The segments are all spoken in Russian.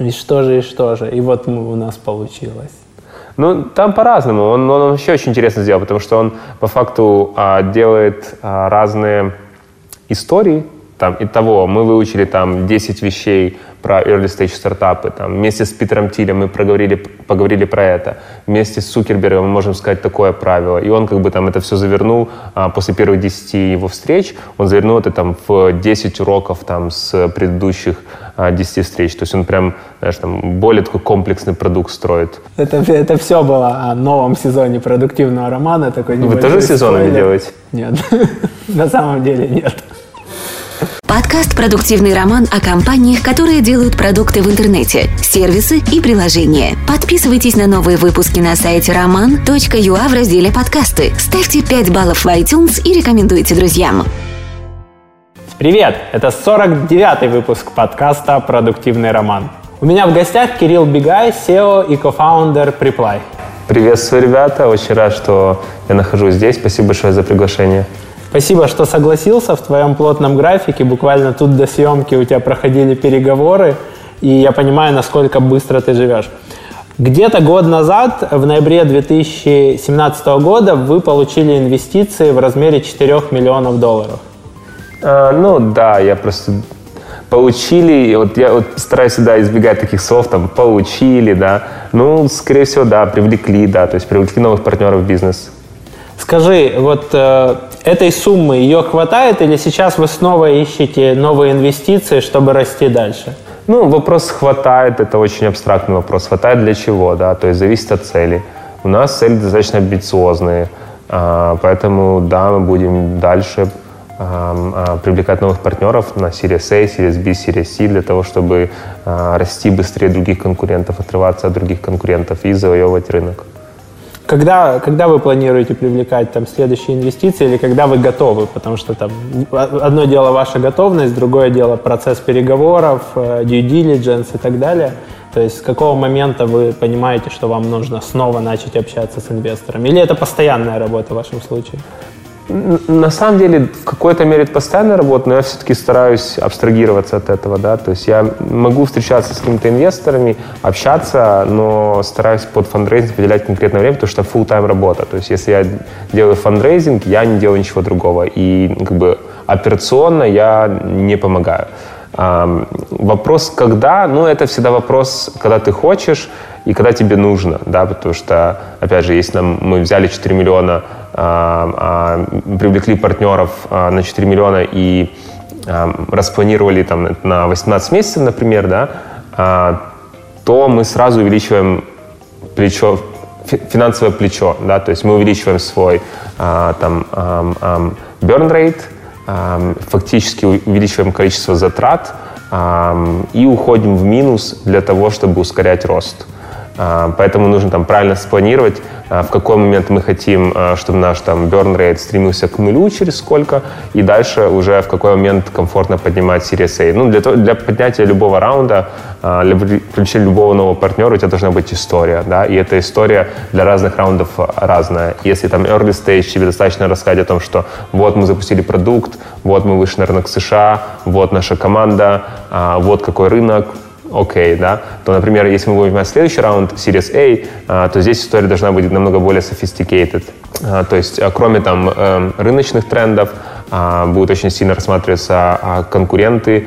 И что же, и что же. И вот у нас получилось. Ну, там по-разному. Он, он вообще очень интересно сделал, потому что он по факту а, делает а, разные истории. Там, и того мы выучили там 10 вещей про early stage стартапы. Там, вместе с Питером Тилем мы проговорили, поговорили про это. Вместе с Сукербергом мы можем сказать такое правило. И он как бы там это все завернул а, после первых 10 его встреч. Он завернул это там в 10 уроков там с предыдущих а, 10 встреч. То есть он прям, знаешь, там более такой комплексный продукт строит. Это, это все было о новом сезоне продуктивного романа. Такой Вы тоже сезонами делаете? Нет, на самом деле нет. Подкаст «Продуктивный роман» о компаниях, которые делают продукты в интернете, сервисы и приложения. Подписывайтесь на новые выпуски на сайте roman.ua в разделе «Подкасты». Ставьте 5 баллов в iTunes и рекомендуйте друзьям. Привет! Это 49-й выпуск подкаста «Продуктивный роман». У меня в гостях Кирилл Бегай, SEO и кофаундер Preply. Приветствую, ребята. Очень рад, что я нахожусь здесь. Спасибо большое за приглашение. Спасибо, что согласился в твоем плотном графике. Буквально тут до съемки у тебя проходили переговоры, и я понимаю, насколько быстро ты живешь. Где-то год назад, в ноябре 2017 года, вы получили инвестиции в размере 4 миллионов долларов. А, ну да, я просто получили, вот я вот стараюсь всегда избегать таких слов, там, получили, да, ну, скорее всего, да, привлекли, да, то есть привлекли новых партнеров в бизнес. Скажи, вот э, этой суммы ее хватает или сейчас вы снова ищете новые инвестиции, чтобы расти дальше? Ну, вопрос хватает, это очень абстрактный вопрос. Хватает для чего, да, то есть зависит от цели. У нас цели достаточно амбициозные, а, поэтому, да, мы будем дальше а, привлекать новых партнеров на Series A, Series B, Series C для того, чтобы а, расти быстрее других конкурентов, отрываться от других конкурентов и завоевывать рынок. Когда, когда вы планируете привлекать там следующие инвестиции или когда вы готовы? Потому что там одно дело ваша готовность, другое дело процесс переговоров, э, due diligence и так далее. То есть с какого момента вы понимаете, что вам нужно снова начать общаться с инвестором? Или это постоянная работа в вашем случае? На самом деле, в какой-то мере это постоянная работа, но я все-таки стараюсь абстрагироваться от этого, да, то есть я могу встречаться с какими-то инвесторами, общаться, но стараюсь под фандрейзинг выделять конкретное время, потому что full-time работа, то есть если я делаю фандрейзинг, я не делаю ничего другого, и ну, как бы операционно я не помогаю. Вопрос, когда, ну, это всегда вопрос, когда ты хочешь и когда тебе нужно, да, потому что, опять же, если нам, мы взяли 4 миллиона а, а, привлекли партнеров а, на 4 миллиона и распланировали там на 18 месяцев, например, да, то мы сразу увеличиваем плечо, финансовое плечо, да, то есть мы увеличиваем свой там burn rate, фактически увеличиваем количество затрат и уходим в минус для того, чтобы ускорять рост. Поэтому нужно там правильно спланировать, а, в какой момент мы хотим, а, чтобы наш там burn rate стремился к нулю через сколько, и дальше уже в какой момент комфортно поднимать Series A. Ну, для, для поднятия любого раунда, а, для привлечения любого нового партнера у тебя должна быть история, да, и эта история для разных раундов разная. Если там early stage, тебе достаточно рассказать о том, что вот мы запустили продукт, вот мы вышли на рынок США, вот наша команда, вот какой рынок, окей, okay, да, то, например, если мы будем понимать следующий раунд, Series A, а, то здесь история должна быть намного более sophisticated. А, то есть, а, кроме там эм, рыночных трендов, будут очень сильно рассматриваться конкуренты,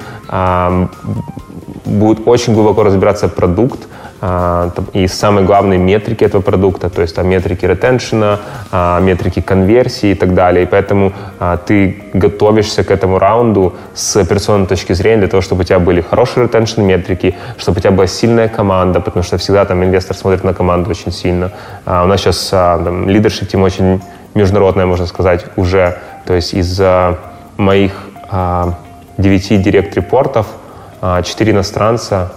будет очень глубоко разбираться продукт, а, и самые главные метрики этого продукта, то есть там метрики ретеншена, а, метрики конверсии и так далее. И поэтому а, ты готовишься к этому раунду с операционной точки зрения для того, чтобы у тебя были хорошие ретеншн метрики, чтобы у тебя была сильная команда, потому что всегда там инвестор смотрит на команду очень сильно. У нас сейчас там, лидершип тим очень международная, можно сказать, уже. То есть из моих девяти директ-репортов четыре иностранца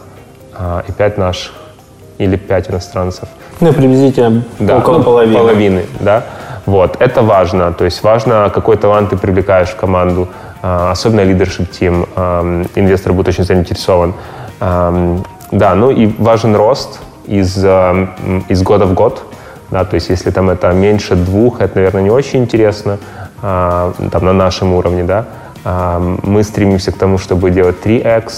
и пять наших или пять иностранцев. Ну, приблизительно да, около ну, половины. половины. да. Вот, это важно. То есть важно, какой талант ты привлекаешь в команду, а, особенно лидершип тим. Инвестор будет очень заинтересован. Да, ну и важен рост из, из года в год. Да, то есть если там это меньше двух, это, наверное, не очень интересно а, там, на нашем уровне. Да. Мы стремимся к тому, чтобы делать 3x,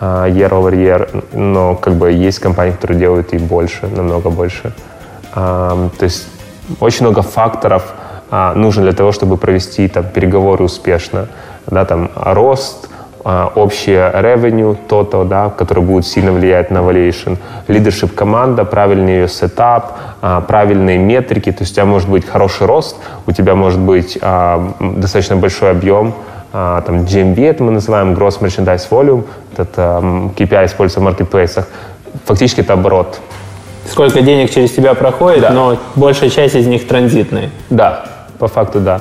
year over year, но как бы есть компании, которые делают и больше, намного больше. То есть очень много факторов нужно для того, чтобы провести там, переговоры успешно. Да, там, рост, а, общее revenue, total, да, который будет сильно влиять на valuation, leadership команда, правильный ее сетап, а, правильные метрики, то есть у тебя может быть хороший рост, у тебя может быть а, достаточно большой объем, там GMV это мы называем, Gross Merchandise Volume, это KPI используется в маркетплейсах, фактически это оборот. Сколько денег через тебя проходит, да. но большая часть из них транзитные. Да, по факту да.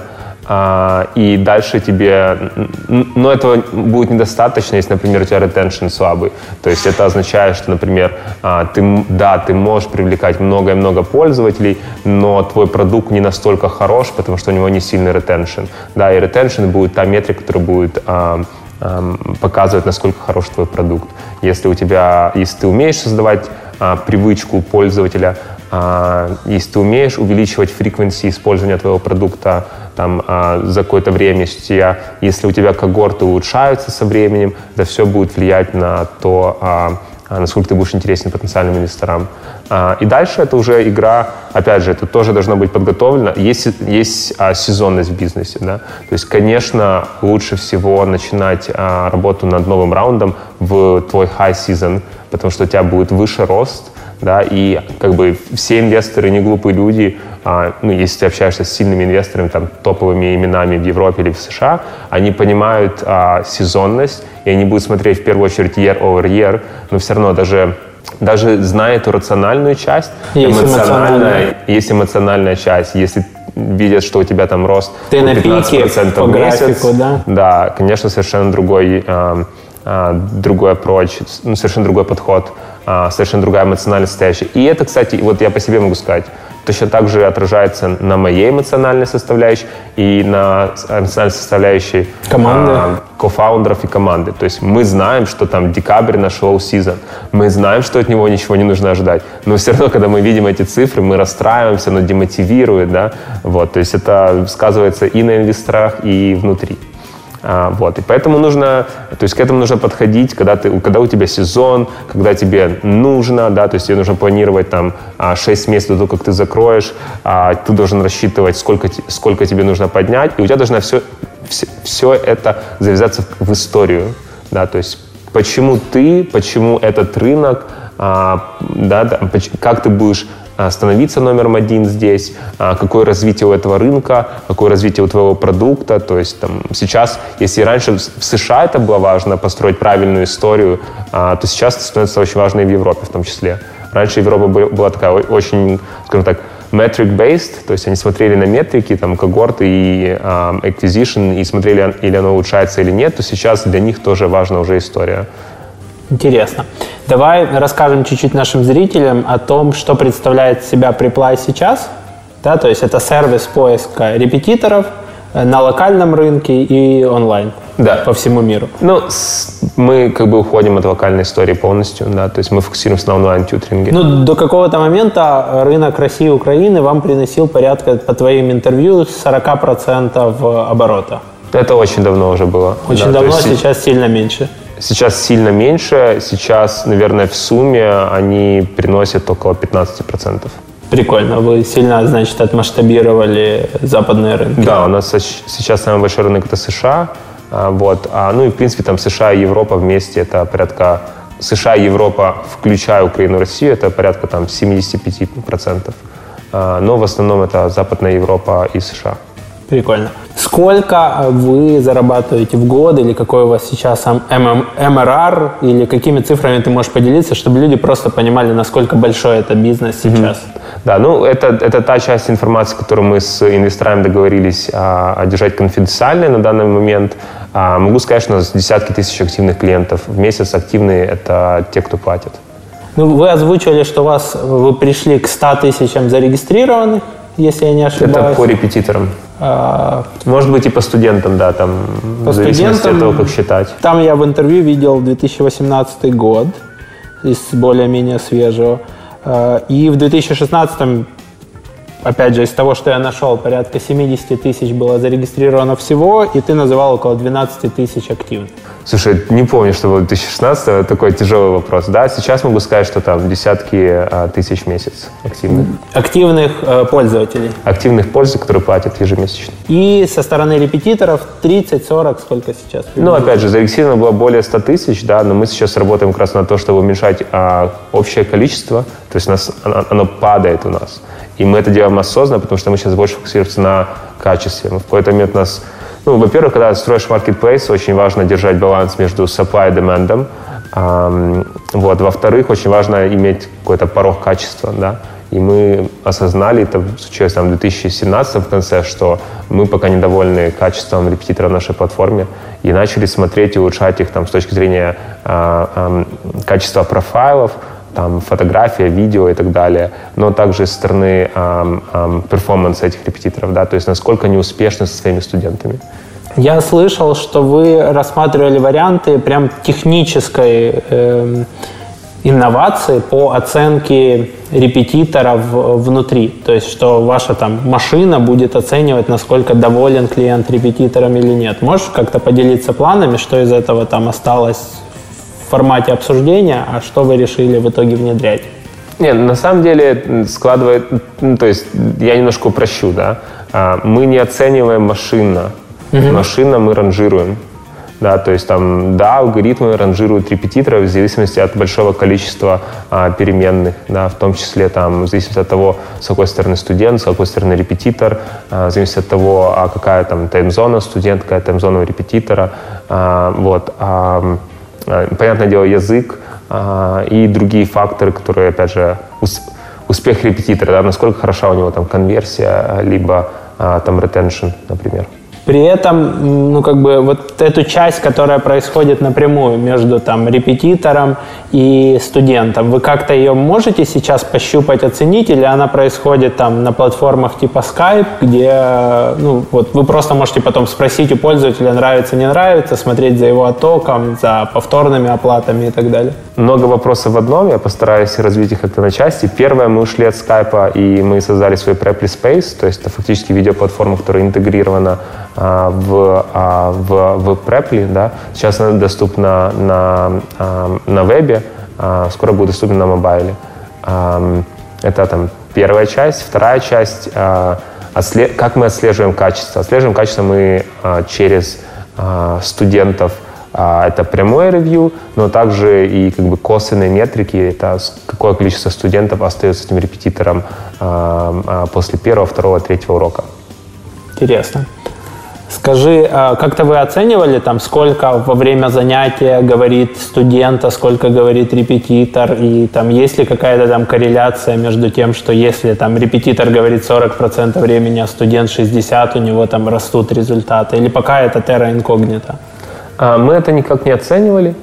А, и дальше тебе... Но этого будет недостаточно, если, например, у тебя ретеншн слабый. То есть это означает, что, например, а, ты, да, ты можешь привлекать много и много пользователей, но твой продукт не настолько хорош, потому что у него не сильный ретеншн. Да, и ретеншн будет та метрика, которая будет а, показывать, насколько хорош твой продукт. Если у тебя, если ты умеешь создавать привычку пользователя, если ты умеешь увеличивать фреквенции использования твоего продукта там, а, за какое-то время, если, если у тебя когорты улучшаются со временем, это все будет влиять на то, а, насколько ты будешь интересен потенциальным инвесторам. И дальше это уже игра, опять же, это тоже должно быть подготовлено. Есть, есть а, сезонность в бизнесе. Да? То есть, конечно, лучше всего начинать а, работу над новым раундом в твой high season, потому что у тебя будет выше рост, да, и как бы все инвесторы не глупые люди, а, ну, если ты общаешься с сильными инвесторами, там, топовыми именами в Европе или в США, они понимают а, сезонность, и они будут смотреть в первую очередь year over year, но все равно даже даже зная эту рациональную часть, есть эмоциональная, есть эмоциональная часть, если видят, что у тебя там рост Ты на 15% пике по в месяц, графику, да? Да, конечно, совершенно другой, э, другой approach, ну, совершенно другой подход а, совершенно другая эмоциональная состоящая. И это, кстати, вот я по себе могу сказать, точно так же отражается на моей эмоциональной составляющей и на эмоциональной составляющей команды, а, кофаундеров и команды. То есть мы знаем, что там декабрь наш low season, мы знаем, что от него ничего не нужно ожидать, но все равно, когда мы видим эти цифры, мы расстраиваемся, оно демотивирует, да, вот, то есть это сказывается и на инвесторах, и внутри. А, вот, и поэтому нужно, то есть к этому нужно подходить, когда, ты, когда у тебя сезон, когда тебе нужно, да, то есть тебе нужно планировать там 6 а, месяцев до того, как ты закроешь, а, ты должен рассчитывать, сколько, сколько тебе нужно поднять, и у тебя должно все, все, все это завязаться в историю, да, то есть почему ты, почему этот рынок, да, как ты будешь становиться номером один здесь, а, какое развитие у этого рынка, какое развитие у твоего продукта. То есть там, сейчас, если раньше в США это было важно, построить правильную историю, а, то сейчас это становится очень важно и в Европе в том числе. Раньше Европа была такая очень, скажем так, metric-based, то есть они смотрели на метрики, там, когорты и um, acquisition, и смотрели, или оно улучшается или нет, то сейчас для них тоже важна уже история. Интересно. Давай расскажем чуть-чуть нашим зрителям о том, что представляет себя Preply сейчас. Да, то есть это сервис поиска репетиторов э, на локальном рынке и онлайн да. по всему миру. Ну, мы как бы уходим от локальной истории полностью, да, то есть мы фокусируемся на онлайн-тьютеринге. Ну, до какого-то момента рынок России и Украины вам приносил порядка, по твоим интервью, 40% оборота. Это очень давно уже было. Очень да, давно, есть... сейчас сильно меньше. Сейчас сильно меньше. Сейчас, наверное, в сумме они приносят около 15%. Прикольно. Вы сильно, значит, отмасштабировали западные рынки. Да, у нас сейчас самый большой рынок это США. А, вот. А, ну и, в принципе, там США и Европа вместе это порядка... США и Европа, включая Украину и Россию, это порядка там 75%. А, но в основном это Западная Европа и США. Прикольно. Сколько вы зарабатываете в год или какой у вас сейчас МРР или какими цифрами ты можешь поделиться, чтобы люди просто понимали, насколько большой это бизнес сейчас? Mm-hmm. Да, ну это, это та часть информации, которую мы с инвесторами договорились а, держать конфиденциальной на данный момент. А, могу сказать, что у нас десятки тысяч активных клиентов. В месяц активные — это те, кто платит. Ну, вы озвучивали, что вас, вы пришли к 100 тысячам зарегистрированных, если я не ошибаюсь. Это по репетиторам. Может быть и по студентам, да, там, по в зависимости от того, как считать. Там я в интервью видел 2018 год, из более-менее свежего. А, и в 2016 опять же, из того, что я нашел, порядка 70 тысяч было зарегистрировано всего, и ты называл около 12 тысяч активных. Слушай, не помню, что было 2016, это такой тяжелый вопрос. Да, сейчас могу сказать, что там десятки а, тысяч в месяц активных. Активных э, пользователей. Активных пользователей, которые платят ежемесячно. И со стороны репетиторов 30-40, сколько сейчас? Ну, опять же, зарегистрировано было более 100 тысяч, да, но мы сейчас работаем как раз на то, чтобы уменьшать а, общее количество, то есть нас, оно, оно падает у нас. И мы это делаем осознанно, потому что мы сейчас больше фокусируемся на качестве. Мы в какой-то момент нас ну, во-первых, когда строишь marketplace, очень важно держать баланс между supply и demand. Um, вот. Во-вторых, очень важно иметь какой-то порог качества, да. И мы осознали, это случилось там в 2017 в конце, что мы пока недовольны качеством репетитора нашей платформе и начали смотреть и улучшать их там с точки зрения э, э, качества профайлов, там, фотография, видео и так далее, но также со стороны эм, эм, перформанса этих репетиторов, да, то есть насколько они успешны со своими студентами. Я слышал, что вы рассматривали варианты прям технической э, инновации по оценке репетиторов внутри. То есть, что ваша там машина будет оценивать, насколько доволен клиент репетитором или нет. Можешь как-то поделиться планами, что из этого там осталось формате обсуждения, а что вы решили в итоге внедрять? Нет, на самом деле складывает, ну, то есть я немножко упрощу, да. А, мы не оцениваем машина, угу. машина мы ранжируем. Да, то есть там, да, алгоритмы ранжируют репетиторов в зависимости от большого количества а, переменных, да, в том числе там, в зависимости от того, с какой стороны студент, с какой стороны репетитор, а, в зависимости от того, а какая там тайм-зона студент, какая тайм-зона у репетитора. А, вот, а, понятное дело, язык а, и другие факторы, которые, опять же, успех репетитора, да, насколько хороша у него там конверсия, либо а, там retention, например. При этом, ну, как бы, вот эту часть, которая происходит напрямую между там репетитором и студентом, вы как-то ее можете сейчас пощупать, оценить, или она происходит там на платформах типа Skype, где, ну, вот вы просто можете потом спросить у пользователя, нравится, не нравится, смотреть за его оттоком, за повторными оплатами и так далее? Много вопросов в одном, я постараюсь развить их как-то на части. Первое, мы ушли от Skype, и мы создали свой Preply Space, то есть это фактически видеоплатформа, которая интегрирована а, в, а, в, в Preply, да. Сейчас она доступна на, а, на вебе, скоро будет доступна на мобайле. Это там первая часть. Вторая часть как мы отслеживаем качество. Отслеживаем качество мы через студентов, это прямое ревью, но также и как бы косвенные метрики, это какое количество студентов остается этим репетитором после первого, второго, третьего урока. Интересно. Скажи, а как-то вы оценивали, там, сколько во время занятия говорит студент, а сколько говорит репетитор, и там есть ли какая-то там корреляция между тем, что если там репетитор говорит 40% времени, а студент 60%, у него там растут результаты, или пока это терра инкогнито? А, мы это никак не оценивали,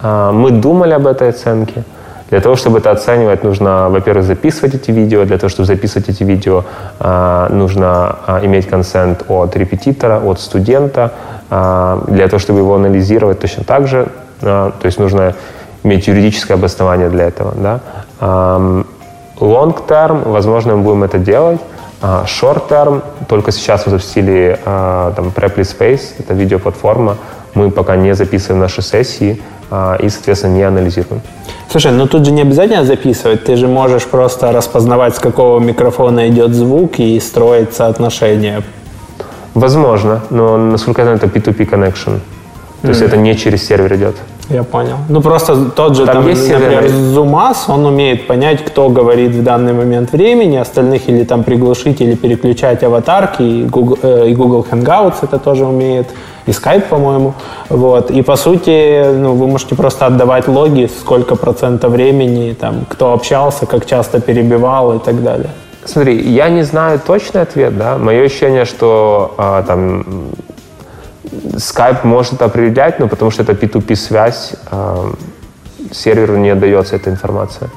а, мы думали об этой оценке, для того, чтобы это оценивать, нужно, во-первых, записывать эти видео. Для того, чтобы записывать эти видео, а, нужно а, иметь консент от репетитора, от студента. А, для того, чтобы его анализировать, точно так же. То есть нужно иметь юридическое обоснование для этого. Да? Long term, возможно, мы будем это делать. Short term, только сейчас мы запустили там, Preply Space, это видеоплатформа. Мы пока не записываем наши сессии и, соответственно, не анализируем. Слушай, ну тут же не обязательно записывать, ты же можешь просто распознавать, с какого микрофона идет звук и строить соотношение. Возможно, но насколько я знаю, это P2P connection. То mm. есть это не через сервер идет. Я понял. Ну просто тот же, там, там есть например, Zoomas, он умеет понять, кто говорит в данный момент времени, остальных или там приглушить, или переключать аватарки, и Google, э, и Google Hangouts это тоже умеет и Skype, по-моему. Вот. И по сути, ну, вы можете просто отдавать логи, сколько процентов времени, там, кто общался, как часто перебивал и так далее. Смотри, я не знаю точный ответ, да. Мое ощущение, что а, там Skype может определять, но потому что это P2P связь, а, серверу не отдается эта информация.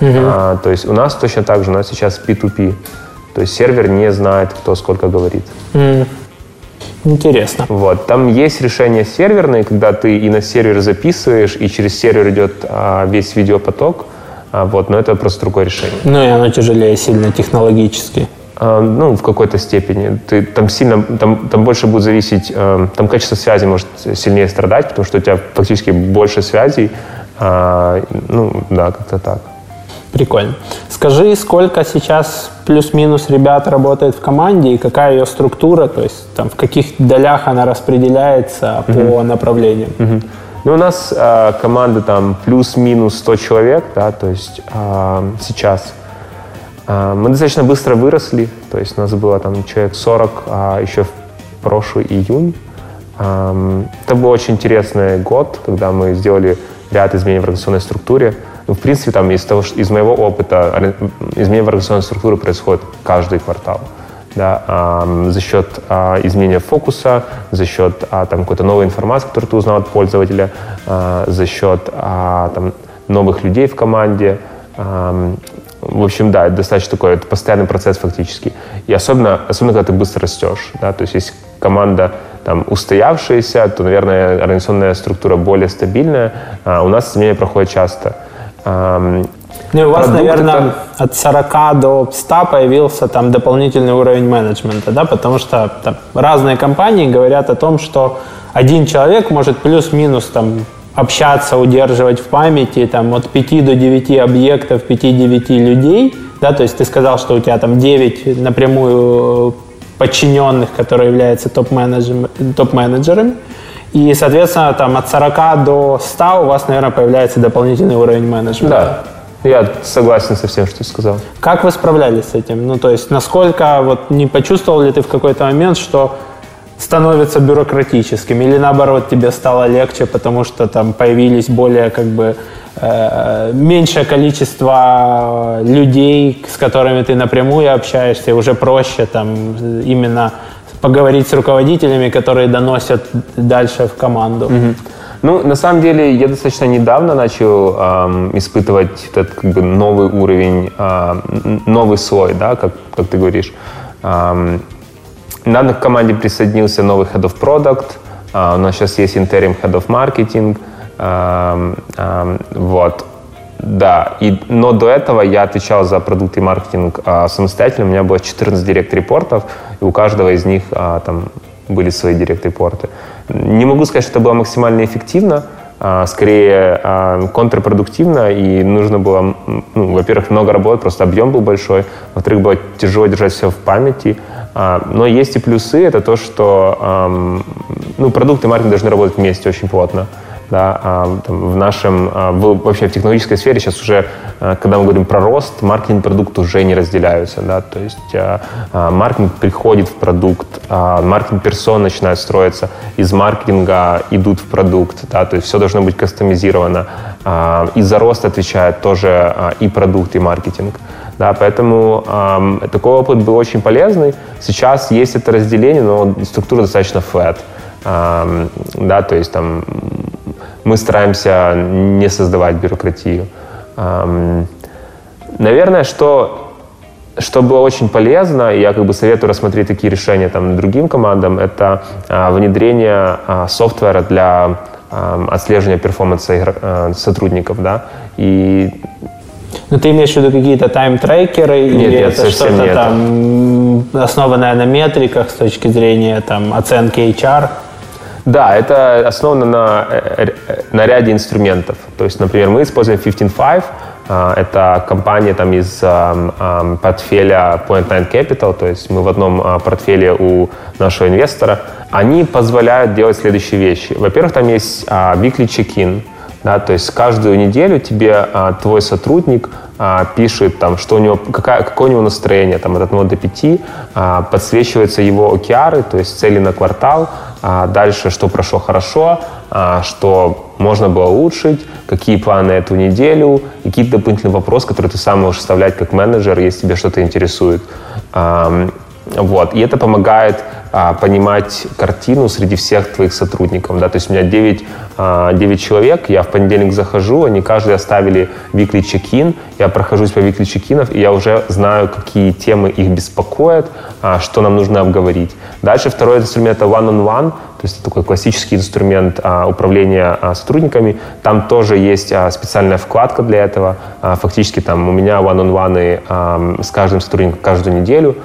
Uh-huh. А, то есть у нас точно так же, у нас сейчас P2P. То есть сервер не знает, кто сколько говорит. Uh-huh. Интересно. Вот. Там есть решения серверные, когда ты и на сервер записываешь, и через сервер идет а, весь видеопоток. А, вот, но это просто другое решение. Ну и оно тяжелее сильно технологически. Э, ну, в какой-то степени. Ты, там сильно, там, там больше будет зависеть, э, там качество связи может сильнее страдать, потому что у тебя фактически больше связей. А, ну, да, как-то так. Прикольно. Скажи, сколько сейчас плюс-минус ребят работает в команде и какая ее структура, то есть там в каких долях она распределяется uh-huh. по направлениям? Uh-huh. Ну, у нас э, команда там плюс-минус 100 человек, да, то есть э, сейчас. Э, мы достаточно быстро выросли, то есть у нас было там человек 40 а еще в прошлый июнь. Это был очень интересный год, когда мы сделали ряд изменений в организационной структуре. Ну, в принципе, там из, того, из моего опыта изменения в организационной структуре происходят каждый квартал да, а, за счет а, изменения фокуса, за счет а, там, какой-то новой информации, которую ты узнал от пользователя, а, за счет а, там, новых людей в команде. А, в общем, да, это достаточно такой это постоянный процесс фактически. И особенно, особенно когда ты быстро растешь. Да, то есть если команда там, устоявшаяся, то, наверное, организационная структура более стабильная. А у нас изменения проходят часто. Ну и у вас, наверное, это... от 40 до 100 появился там дополнительный уровень менеджмента, да, потому что там, разные компании говорят о том, что один человек может плюс-минус там общаться, удерживать в памяти там от 5 до 9 объектов, 5-9 людей, да, то есть ты сказал, что у тебя там 9 напрямую подчиненных, которые являются топ-менеджерами, топ-менеджерами, и, соответственно, там от 40 до 100 у вас, наверное, появляется дополнительный уровень менеджмента. Да. Я согласен со всем, что ты сказал. Как вы справлялись с этим? Ну, то есть, насколько вот не почувствовал ли ты в какой-то момент, что становится бюрократическим, или наоборот тебе стало легче, потому что там появились более как бы э, меньшее количество людей, с которыми ты напрямую общаешься, уже проще там именно поговорить с руководителями, которые доносят дальше в команду. Угу. Ну, на самом деле, я достаточно недавно начал эм, испытывать этот как бы новый уровень, э, новый слой, да, как, как ты говоришь. Недавно к команде присоединился новый Head of Product, э, у нас сейчас есть Interim Head of Marketing, вот. Да, и, но до этого я отвечал за продукты и маркетинг а, самостоятельно. У меня было 14 директ-репортов, и у каждого из них а, там были свои директ-репорты. Не могу сказать, что это было максимально эффективно, а, скорее а, контрпродуктивно, и нужно было, ну, во-первых, много работать, просто объем был большой, во-вторых, было тяжело держать все в памяти, а, но есть и плюсы, это то, что ну, продукты и маркетинг должны работать вместе очень плотно да, а, там, в нашем, а, в, вообще в технологической сфере сейчас уже, а, когда мы говорим про рост, маркетинг продукт уже не разделяются, да, то есть маркетинг приходит в продукт, маркетинг персон начинает строиться, из маркетинга идут в продукт, да, то есть все должно быть кастомизировано, и за рост отвечает тоже и продукт, и маркетинг. Да, поэтому э, такой опыт был очень полезный. Сейчас есть это разделение, но структура достаточно flat. Э, да, то есть там мы стараемся не создавать бюрократию. Наверное, что что было очень полезно, и я как бы советую рассмотреть такие решения там другим командам, это а, внедрение а, софтвера для отслеживания перформанса а, сотрудников, да, и ну, ты имеешь в виду какие-то тайм-трекеры нет, или нет, это что-то там основанное на метриках с точки зрения там оценки HR? Да, это основано на, э, э, на ряде инструментов. То есть, например, мы используем 15Five, а, это компания там из портфеля Point Nine Capital, то есть мы в одном а, портфеле у нашего инвестора. Они позволяют делать следующие вещи. Во-первых, там есть а, weekly check-in, да, то есть каждую неделю тебе твой сотрудник пишет, там, что у него, какая, какое у него настроение там, от 1 до 5, подсвечиваются его океары, то есть цели на квартал, а дальше, что прошло хорошо, а, что можно было улучшить, какие планы эту неделю, какие-то дополнительные вопросы, которые ты сам можешь вставлять как менеджер, если тебя что-то интересует. Вот. И это помогает а, понимать картину среди всех твоих сотрудников. Да? То есть у меня 9, а, 9 человек, я в понедельник захожу, они каждый оставили weekly check-in, я прохожусь по weekly check и я уже знаю, какие темы их беспокоят, а, что нам нужно обговорить. Дальше второй инструмент — это one-on-one, то есть это такой классический инструмент а, управления сотрудниками. Там тоже есть специальная вкладка для этого. Фактически там у меня one-on-one с каждым сотрудником каждую неделю,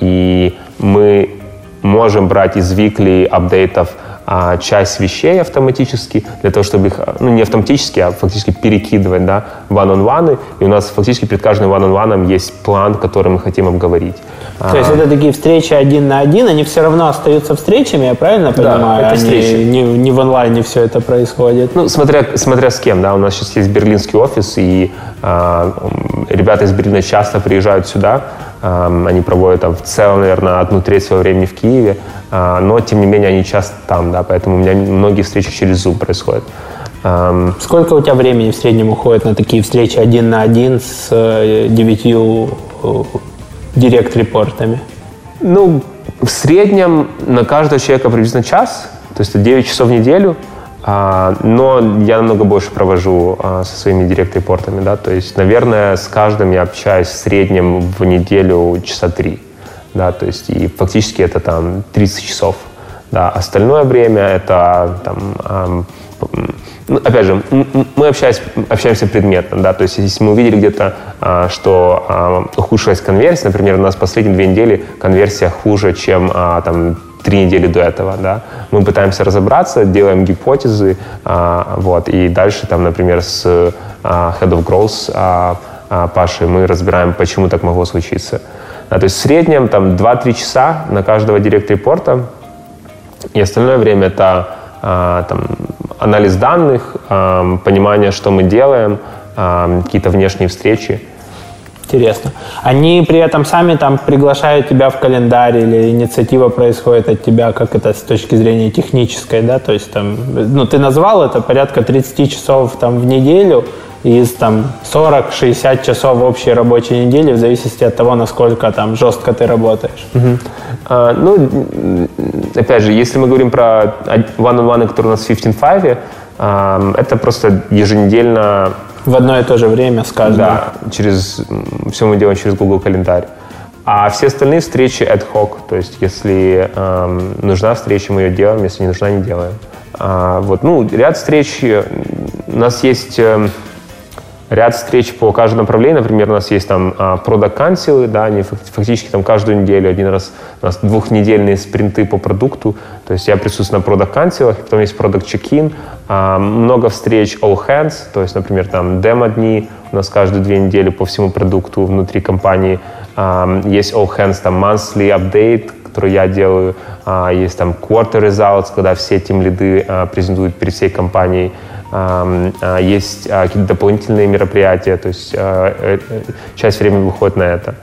и мы можем брать из weekly апдейтов а, часть вещей автоматически, для того, чтобы их, ну, не автоматически, а фактически перекидывать, да, one-on-one, и у нас фактически перед каждым one-on-one есть план, который мы хотим обговорить. То есть это такие встречи один на один, они все равно остаются встречами, я правильно понимаю? это Они встречи. Не, не в онлайне все это происходит. Ну, смотря, смотря с кем, да, у нас сейчас есть берлинский офис, и а, ребята из Берлина часто приезжают сюда, они проводят там в целом, наверное, одну треть своего времени в Киеве, а, но, тем не менее, они часто там, да, поэтому у меня многие встречи через Zoom происходят. Сколько у тебя времени в среднем уходит на такие встречи один на один с э, девятью э, директ-репортами? Ну, в среднем на каждого человека приблизительно час, то есть это 9 часов в неделю, но я намного больше провожу а, со своими директ-репортами, да, то есть, наверное, с каждым я общаюсь в среднем в неделю часа три, да, то есть и фактически это там 30 часов, да, остальное время это там, ну, опять же, мы общаемся, общаемся предметно, да, то есть если мы увидели где-то, а, что а, ухудшилась конверсия, например, у нас последние две недели конверсия хуже, чем а, там три недели до этого, да, мы пытаемся разобраться, делаем гипотезы, а, вот, и дальше там, например, с а, Head of Growth а, а, Пашей мы разбираем, почему так могло случиться. Да, то есть в среднем там 2-3 часа на каждого директ-репорта, и остальное время это а, там, анализ данных, а, понимание, что мы делаем, а, какие-то внешние встречи. Интересно. Они при этом сами там приглашают тебя в календарь или инициатива происходит от тебя, как это с точки зрения технической, да? То есть там, ну, ты назвал это порядка 30 часов там в неделю из там 40-60 часов общей рабочей недели в зависимости от того, насколько там жестко ты работаешь. А, ну, опять же, если мы говорим про one-on-one, который у нас в 15 а, это просто еженедельно В одно и то же время с каждым. Да, через, все мы делаем через Google календарь. А все остальные встречи ad hoc, то есть если эм, нужна встреча, мы ее делаем, если не нужна, не делаем. А, вот, ну, ряд встреч, э, у нас есть эм, ряд встреч по каждому направлению. Например, у нас есть там продакт канцелы, да, они фак- фактически там каждую неделю, один раз у нас двухнедельные спринты по продукту. То есть я присутствую на продакт канцелах, потом есть продакт чекин, много встреч all hands, то есть, например, там демо-дни у нас каждые две недели по всему продукту внутри компании. А, Есть all hands, там monthly update, который я делаю. А, Есть там quarter results, когда все тим лиды презентуют перед всей компанией. А, Есть а, какие-то дополнительные мероприятия, то есть а, э, э, часть времени выходит на это.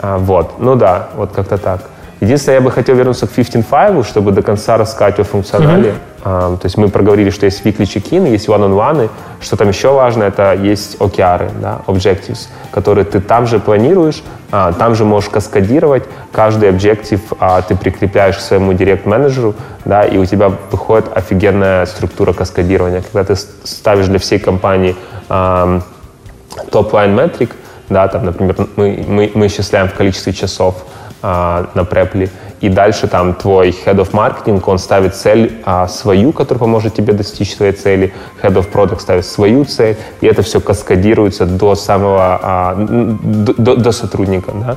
Вот, ну да, вот как-то так. Единственное, я бы хотел вернуться к 15.5, чтобы до конца рассказать о функционале. Ам, То есть мы проговорили, что есть weekly check-in, есть one-on-one. Что там еще важно, это есть OKR, да, objectives, которые ты там же планируешь, а, там же можешь каскадировать. Каждый объектив а, ты прикрепляешь к своему директ-менеджеру, да, и у тебя выходит офигенная структура каскадирования. Когда ты ставишь для всей компании ам, top-line метрик, да, там, например, мы, мы, мы исчисляем в количестве часов а, на Preply, и дальше там твой head of marketing, он ставит цель а, свою, которая поможет тебе достичь своей цели, head of product ставит свою цель, и это все каскадируется до самого, а, до, до- сотрудника, да,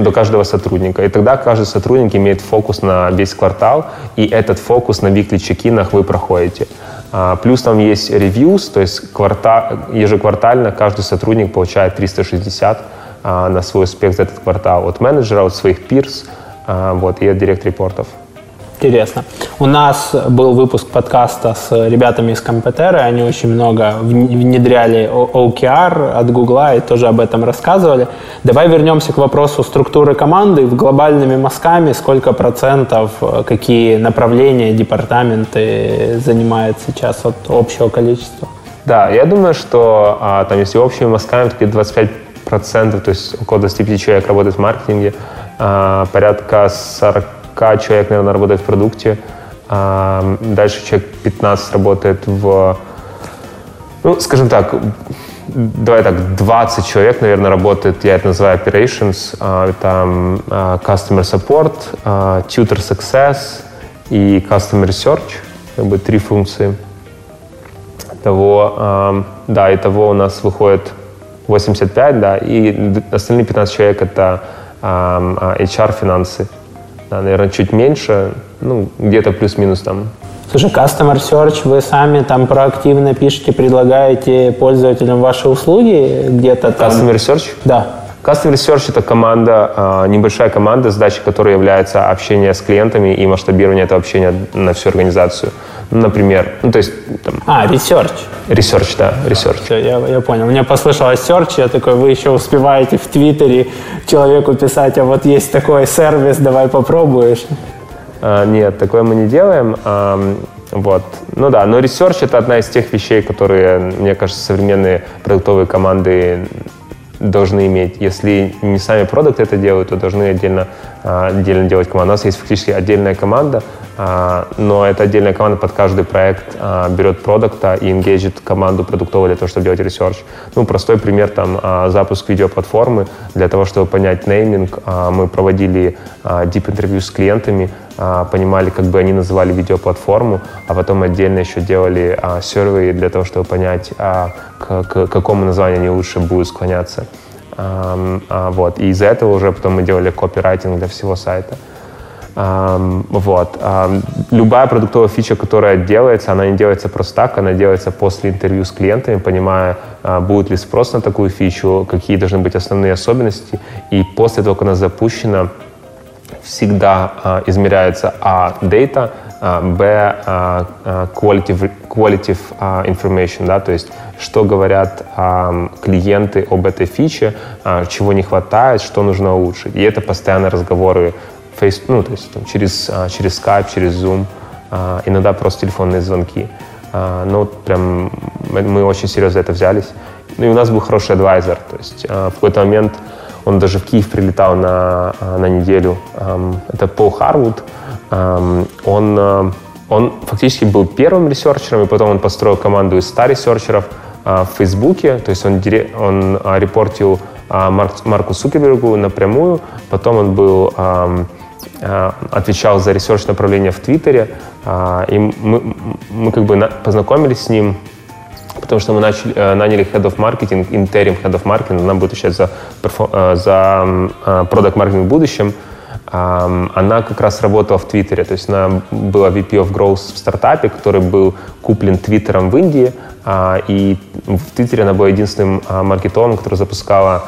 до каждого сотрудника. И тогда каждый сотрудник имеет фокус на весь квартал, и этот фокус на weekly check-инах вы проходите. А, Плюс там есть reviews, то есть кварта, ежеквартально каждый сотрудник получает 360 а, на свой успех за этот квартал от менеджера, от своих peers, а, вот, и от директ-репортов. Интересно. У нас был выпуск подкаста с ребятами из Компетера, они очень много вн- внедряли OKR от Гугла и тоже об этом рассказывали. Давай вернемся к вопросу структуры команды. В глобальными мазками сколько процентов, э, какие направления, департаменты занимает сейчас от общего количества? Да, я думаю, что а, там, если общими мазками, то где-то 25%, то есть около 25 человек работает в маркетинге, а, порядка 40 человек, наверное, работает в продукте, а, дальше человек 15 работает в, ну, скажем так, давай так, 20 человек, наверное, работает, я это называю operations, а, а, customer support, tutor success и customer research, как бы три функции. Того, да, и того у нас выходит 85, да, и остальные 15 человек это HR, финансы. Да, наверное, чуть меньше, ну, где-то плюс-минус там Слушай, Customer Search вы сами там проактивно пишете, предлагаете пользователям ваши услуги где-то там? Customer Search? Да. Customer Research — это команда, а, небольшая команда, задача которой является общение с клиентами и масштабирование этого общения на всю организацию. Например, ну, то есть... Там, а, research. Research, да, research. Все, я, я понял. Мне послышалось search, я такой, вы еще успеваете в Твиттере человеку писать, а вот есть такой сервис, давай попробуешь. А, нет, такое мы не делаем. Вот. Ну да, но research — это одна из тех вещей, которые, мне кажется, современные продуктовые команды должны иметь. Если не сами продукты это делают, то должны отдельно, а, отдельно делать команду. У нас есть фактически отдельная команда, но эта отдельная команда под каждый проект а, берет продукта и engage-ит команду продуктовую для того, чтобы делать ресерч. Ну, простой пример, там, запуск видеоплатформы. Для того, чтобы понять нейминг, мы проводили deep интервью с клиентами, понимали, как бы они называли видеоплатформу, а потом отдельно еще делали survey для того, чтобы понять, к, к какому названию они лучше будут склоняться. Вот. И из-за этого уже потом мы делали копирайтинг для всего сайта. Вот. Любая продуктовая фича, которая делается, она не делается просто так, она делается после интервью с клиентами, понимая, а, будет ли спрос на такую фичу, какие должны быть основные особенности. И после того, как она запущена, всегда а, измеряется а. data, а, б. Quality information, да, то есть что говорят клиенты об этой фиче, чего не хватает, что нужно улучшить. И это постоянно разговоры face, ну, то есть там, через, а, через Skype, через Zoom, а, иногда просто телефонные звонки. А, ну, прям мы очень серьезно это взялись. Ну и у нас был хороший адвайзер, то есть в какой-то момент он даже в Киев прилетал на, на неделю. Это Пол Харвуд. Он, он фактически был первым ресерчером, и потом он построил команду из 100 ресерчеров в Фейсбуке, то есть он, он репортил Марку Цукербергу напрямую, потом он был отвечал за ресерч направление в Твиттере, э, и мы, мы как бы познакомились с ним, потому что мы начали, э, наняли Head of Marketing, Interim Head of Marketing, она будет отвечать за, за Product Marketing в будущем. Она как раз работала в Твиттере, то есть она была VP of Growth в стартапе, который был куплен Твиттером в Индии, и в Твиттере она была единственным маркетологом, который запускала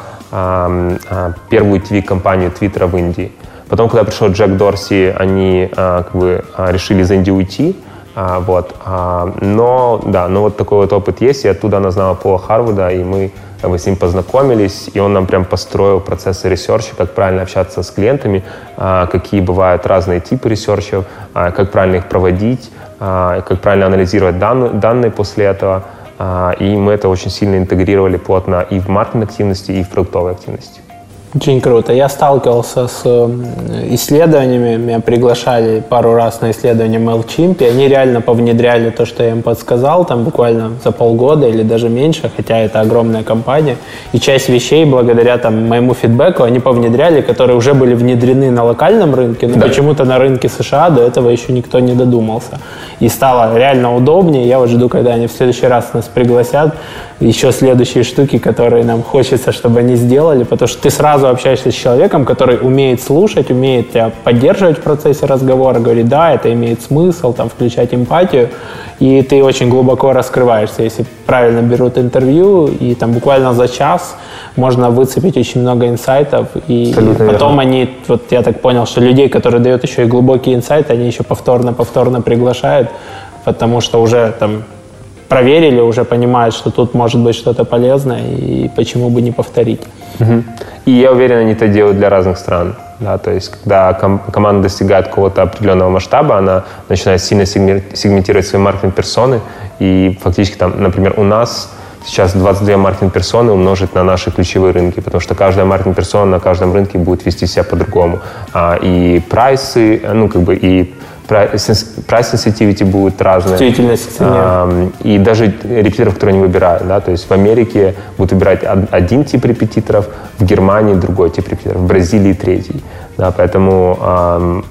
первую TV-компанию Твиттера в Индии. Потом, когда пришел Джек Дорси, они а, как бы а, решили из Индии уйти. А, вот. А, но, да, но вот такой вот опыт есть, и оттуда она знала Пола Харвуда, и мы как с ним познакомились, и он нам прям построил процессы ресерча, как правильно общаться с клиентами, а, какие бывают разные типы ресерчев, а, как правильно их проводить, а, как правильно анализировать данные, данные после этого. И мы это очень сильно интегрировали плотно и в маркетинг активности, и в продуктовой активности. Очень круто. Я сталкивался с исследованиями, меня приглашали пару раз на исследование MailChimp, и они реально повнедряли то, что я им подсказал, там буквально за полгода или даже меньше, хотя это огромная компания. И часть вещей, благодаря там моему фидбэку, они повнедряли, которые уже были внедрены на локальном рынке, но да. почему-то на рынке США до этого еще никто не додумался. И стало реально удобнее. Я вот жду, когда они в следующий раз нас пригласят, еще следующие штуки, которые нам хочется, чтобы они сделали, потому что ты сразу общаешься с человеком, который умеет слушать, умеет тебя поддерживать в процессе разговора, говорит, да, это имеет смысл, там, включать эмпатию, и ты очень глубоко раскрываешься, если правильно берут интервью, и там буквально за час можно выцепить очень много инсайтов, и Абсолютно потом верно. они, вот я так понял, что людей, которые дают еще и глубокие инсайты, они еще повторно-повторно приглашают, потому что уже там проверили, уже понимают, что тут может быть что-то полезное, и почему бы не повторить. Угу. И я уверен, они это делают для разных стран. Да, то есть, когда ком- команда достигает какого-то определенного масштаба, она начинает сильно сегментировать свои маркетинг-персоны, и фактически там, например, у нас сейчас 22 маркетинг-персоны умножить на наши ключевые рынки, потому что каждая маркетинг-персона на каждом рынке будет вести себя по-другому. А, и прайсы, ну, как бы, и price sensitivity будет разная. Чувствительность цене. И даже репетиторов, которые они выбирают. Да? То есть в Америке будут выбирать один тип репетиторов, в Германии другой тип репетиторов, в Бразилии третий. Да? Поэтому,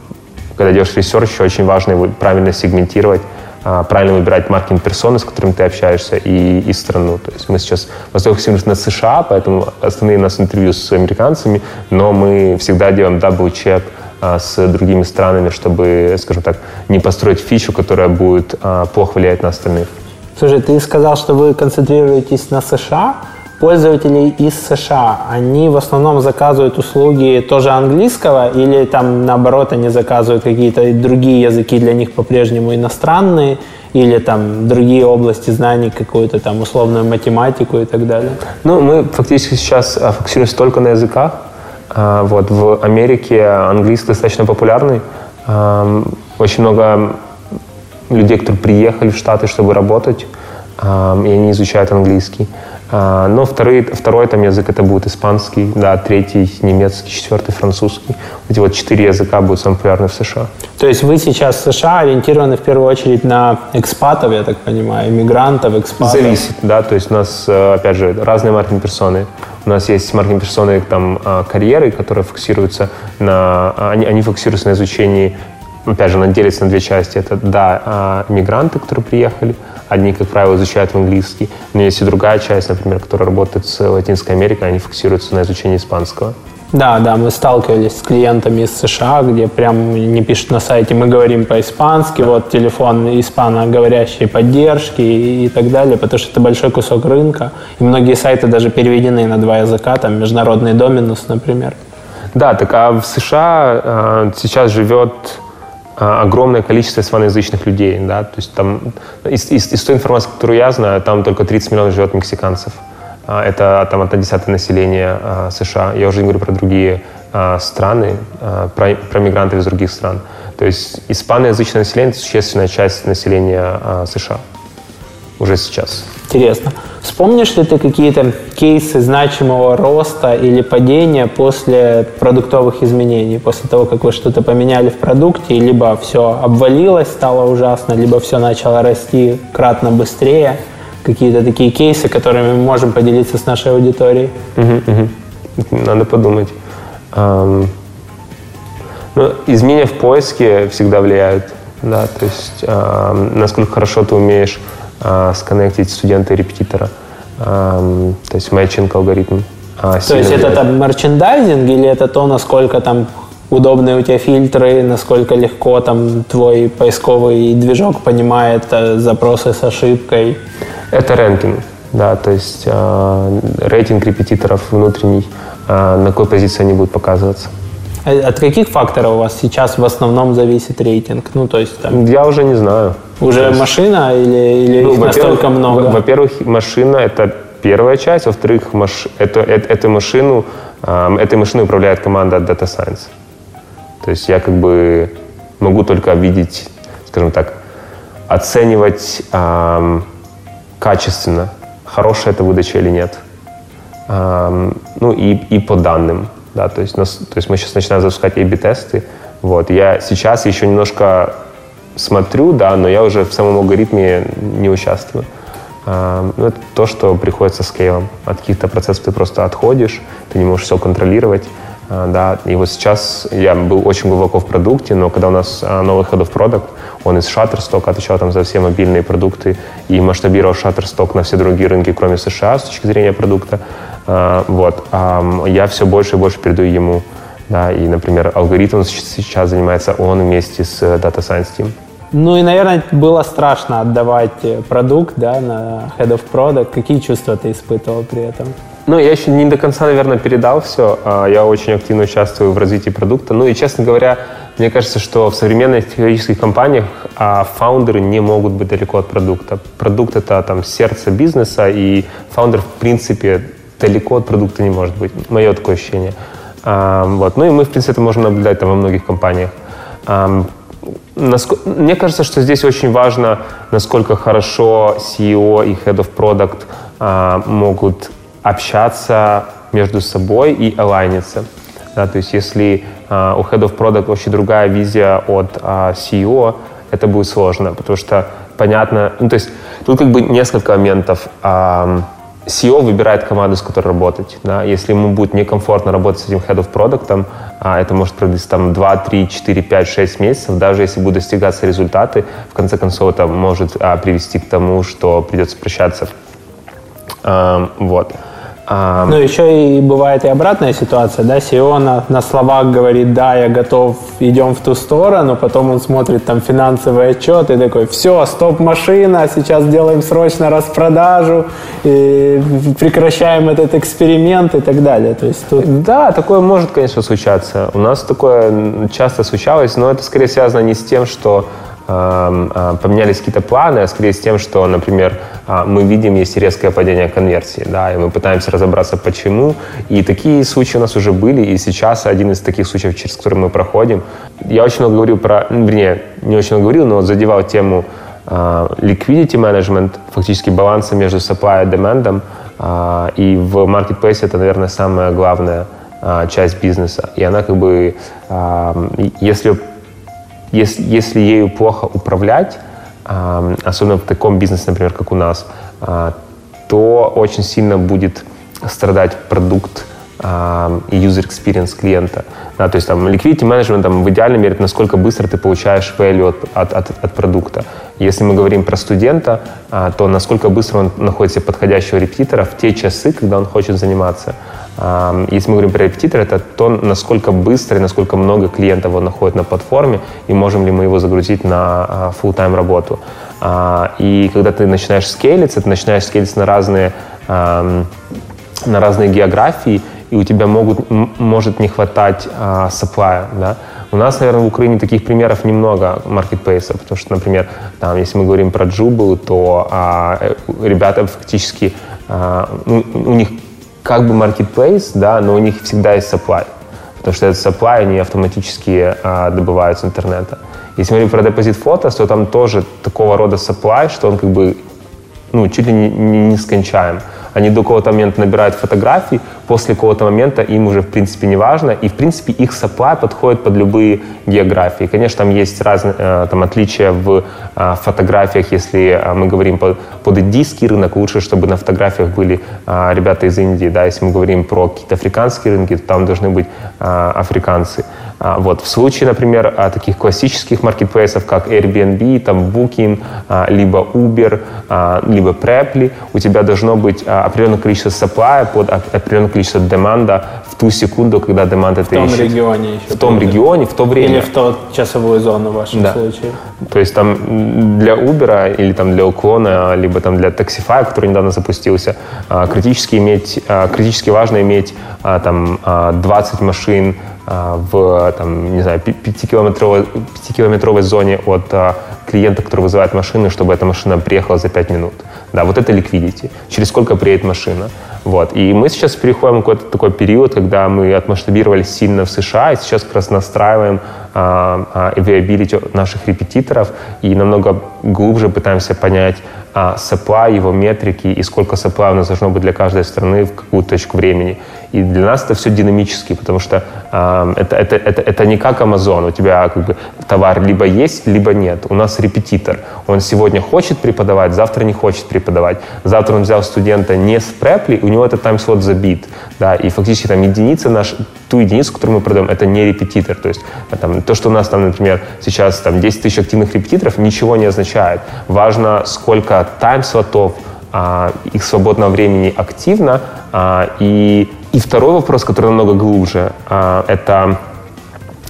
когда делаешь ресерч, очень важно его правильно сегментировать а, правильно выбирать маркетинг персоны, с которыми ты общаешься, и, и страну. То есть мы сейчас фокусируемся на США, поэтому основные у нас интервью с американцами, но мы всегда делаем double-check а, с другими странами, чтобы, скажем так, не построить фичу, которая будет а, плохо влиять на остальных. Слушай, ты сказал, что вы концентрируетесь на США, пользователи из США, они в основном заказывают услуги тоже английского или там наоборот они заказывают какие-то другие языки для них по-прежнему иностранные или там другие области знаний, какую-то там условную математику и так далее? Ну, мы фактически сейчас а, фокусируемся только на языках. А, вот в Америке английский достаточно популярный. Очень много людей, которые приехали в Штаты, чтобы работать, и они изучают английский. А, но второй, второй там язык это будет испанский, да, третий немецкий, четвертый французский. Эти вот четыре языка будут самые популярны в США. То есть вы сейчас в США ориентированы в первую очередь на экспатов, я так понимаю, иммигрантов, экспатов? Зависит, да, то есть у нас, э, опять же, разные маркетинг-персоны. У нас есть маркетинг-персоны там а, карьеры, которые фокусируются на, они, они фокусируются на изучении опять же, она делится на две части. Это, да, а, мигранты, которые приехали, Одни, как правило, изучают английский, но есть и другая часть, например, которая работает с Латинской Америкой, они фокусируются на изучении испанского. Да, да, мы сталкивались с клиентами из США, где прям не пишут на сайте, мы говорим по-испански, вот телефон испаноговорящей поддержки и, и так далее, потому что это большой кусок рынка. И многие сайты даже переведены на два языка, там международный доменус, например. Да, так а в США э, сейчас живет а, огромное количество испаноязычных людей, да, то есть там из, из, из той информации, которую я знаю, там только 30 миллионов живет мексиканцев. А, это там одна десятая населения а, США. Я уже не говорю про другие страны, про, про мигрантов из других стран. То есть испаноязычное население – это существенная часть населения США уже сейчас. Интересно. Вспомнишь ли ты какие-то кейсы значимого роста или падения после продуктовых изменений, после того, как вы что-то поменяли в продукте, либо все обвалилось, стало ужасно, либо все начало расти кратно быстрее? Какие-то такие кейсы, которыми мы можем поделиться с нашей аудиторией? Угу, угу. Надо подумать. Um, ну, изменения в поиске всегда влияют. Да, то есть, э, насколько хорошо ты умеешь э, сконнектить студента и репетитора. Э, то есть матчинг алгоритм. Э, то есть это там мерчендайзинг или это то, насколько там удобные у тебя фильтры, насколько легко там твой поисковый движок понимает э, запросы с ошибкой? Это рэнкинг, да, то есть э, рейтинг репетиторов внутренний, э, на какой позиции они будут показываться. А от каких факторов у вас сейчас в основном зависит рейтинг? Ну, то есть там... Я уже не знаю. Уже есть... машина или, или ну, их настолько много? Во-первых, машина – это первая часть. Во-вторых, маш... это, это, эту машину, э, этой машиной управляет команда Data Science. То есть я как бы могу только видеть, скажем так, оценивать э, качественно, хорошая это выдача или нет. Ну и, и по данным да, то есть, нас, то есть мы сейчас начинаем запускать A-B-тесты, вот, я сейчас еще немножко смотрю, да, но я уже в самом алгоритме не участвую. Ну, это то, что приходится с скейлом. От каких-то процессов ты просто отходишь, ты не можешь все контролировать. А, да, и вот сейчас я был очень глубоко в продукте, но когда у нас а, новый head of product, он из Shutterstock отвечал там за все мобильные продукты и масштабировал Shutterstock на все другие рынки, кроме США, с точки зрения продукта. А, вот. Я все больше и больше передаю ему. Да, и, например, алгоритм сейчас занимается он вместе с Data Science Team. Ну и, наверное, было страшно отдавать продукт да, на Head of Product. Какие чувства ты испытывал при этом? Ну, я еще не до конца, наверное, передал все. А, я очень активно участвую в развитии продукта. Ну и, честно говоря, мне кажется, что в современных технологических компаниях а, фаундеры не могут быть далеко от продукта. Продукт — это там сердце бизнеса, и фаундер, в принципе, далеко от продукта не может быть. Мое такое ощущение. А, вот. Ну и мы, в принципе, это можем наблюдать там во многих компаниях. Мне кажется, что здесь очень важно, насколько хорошо CEO и Head of Product могут общаться между собой и алайниться. Да, то есть если а, у Head of Product вообще другая визия от а, CEO, это будет сложно, потому что понятно, ну, то есть тут как бы несколько моментов. А, CEO выбирает команду, с которой работать. Да? Если ему будет некомфортно работать с этим head of product, а это может продлиться там 2, 3, 4, 5, 6 месяцев, даже если будут достигаться результаты, в конце концов это может а, привести к тому, что придется прощаться. А, вот. А... Ну, еще и бывает и обратная ситуация, да, CEO на, на словах говорит, да, я готов, идем в ту сторону, потом он смотрит там финансовый отчет и такой, все, стоп-машина, сейчас делаем срочно распродажу, и прекращаем этот эксперимент и так далее. То есть тут... Да, такое может, конечно, случаться. У нас такое часто случалось, но это скорее связано не с тем, что поменялись какие-то планы, а скорее с тем, что, например, а, мы видим, есть резкое падение конверсии, да, и мы пытаемся разобраться, почему. И такие случаи у нас уже были, и сейчас один из таких случаев, через который мы проходим. Я очень много говорил про, ну, вернее, не очень много говорил, но задевал тему uh, liquidity management, фактически баланса между supply и demand, и в marketplace это, наверное, самая главная часть бизнеса. И она как бы, если если, если ею плохо управлять, особенно в таком бизнесе, например, как у нас, а, то очень сильно будет страдать продукт и user experience клиента. Да, то есть там liquidity management там, в идеале мерит, насколько быстро ты получаешь value от, от, от, от продукта. Если мы говорим про студента, а, то насколько быстро он находит подходящего репетитора в те часы, когда он хочет заниматься. Если мы говорим про репетитор, это то, насколько быстро и насколько много клиентов он находит на платформе, и можем ли мы его загрузить на а, full-time работу. А, и когда ты начинаешь скейлиться, ты начинаешь скейлиться на разные, на разные географии, и у тебя могут, может не хватать а, supply, да. У нас, наверное, в Украине таких примеров немного маркетплейса, потому что, например, там, если мы говорим про Джубу, то а, э, ребята фактически, а, ну, у них как бы marketplace, да, но у них всегда есть supply. Потому что этот supply, они автоматически а, добывают с интернета. Если мы говорим про депозит фото, то там тоже такого рода supply, что он как бы ну, чуть ли не, не, не скончаем. Они до какого-то момента набирают фотографии, после какого-то момента им уже, в принципе, не важно, и, в принципе, их supply подходит под любые географии. Конечно, там есть разные э, там, отличия в э, фотографиях, если э, мы говорим под, под индийский рынок, лучше, чтобы на фотографиях были ребята из Индии, да, если мы говорим про какие-то африканские рынки, то там должны быть африканцы. А, вот. В случае, например, таких классических маркетплейсов, как Airbnb, там Booking, либо Uber, либо Preply, у тебя должно быть определенное количество supply под определенное количество деманда в ту секунду, когда деманд это В том ищет. регионе еще. В том регионе, в то время. Или в ту часовую зону в вашем да. случае. То есть там для Uber или там для уклона, либо там для Taxify, который недавно запустился, а, критически, иметь, а, критически важно иметь там 20 машин в там, не знаю, 5-километровой, 5-километровой зоне от клиента, который вызывает машину, чтобы эта машина приехала за 5 минут. Да, вот это liquidity. Через сколько приедет машина. Вот. И мы сейчас переходим в какой-то такой период, когда мы отмасштабировались сильно в США, и сейчас как раз настраиваем а, а, availability наших репетиторов и намного глубже пытаемся понять а, supply, его метрики и сколько supply у нас должно быть для каждой страны в какую точку времени. И для нас это все динамически, потому что а, это, это, это, это не как Amazon. У тебя как бы товар либо есть, либо нет. У нас репетитор. Он сегодня хочет преподавать, завтра не хочет преподавать. Завтра он взял студента не с препли, у него этот тайм-слот забит. Да, и фактически там единица наш, ту единицу, которую мы продаем, это не репетитор. То есть там, то, что у нас там, например, сейчас там 10 тысяч активных репетиторов, ничего не означает. Важно, сколько тайм-слотов, а, их свободного времени активно. А, и, и второй вопрос, который намного глубже, а, это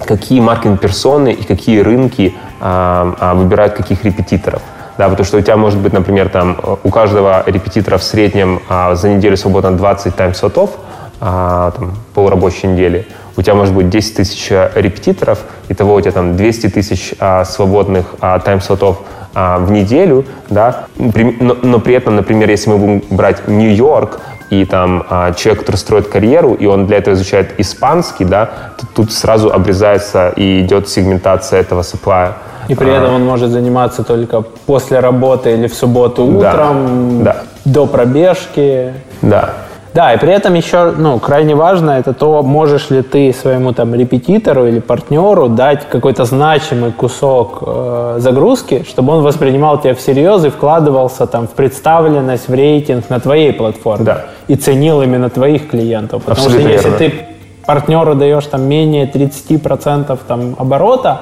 какие маркетинг-персоны и какие рынки а, а, выбирают каких репетиторов. Да, потому что у тебя может быть, например, там, у каждого репетитора в среднем за неделю свободно 20 тайм-слотов, там, полурабочей недели. У тебя может быть 10 тысяч репетиторов, и того у тебя там 200 тысяч свободных тайм-слотов в неделю, да, но, но при этом, например, если мы будем брать Нью-Йорк, и там а, человек, который строит карьеру, и он для этого изучает испанский, да, то тут сразу обрезается и идет сегментация этого supply. И при а, этом он может заниматься только после работы или в субботу утром, да, да. до пробежки. Да. Да, и при этом еще, ну, крайне важно это то, можешь ли ты своему там репетитору или партнеру дать какой-то значимый кусок э, загрузки, чтобы он воспринимал тебя всерьез и вкладывался там в представленность, в рейтинг на твоей платформе. Да. И ценил именно твоих клиентов. Потому Абсолютно что если верно. ты партнеру даешь там менее 30% там оборота,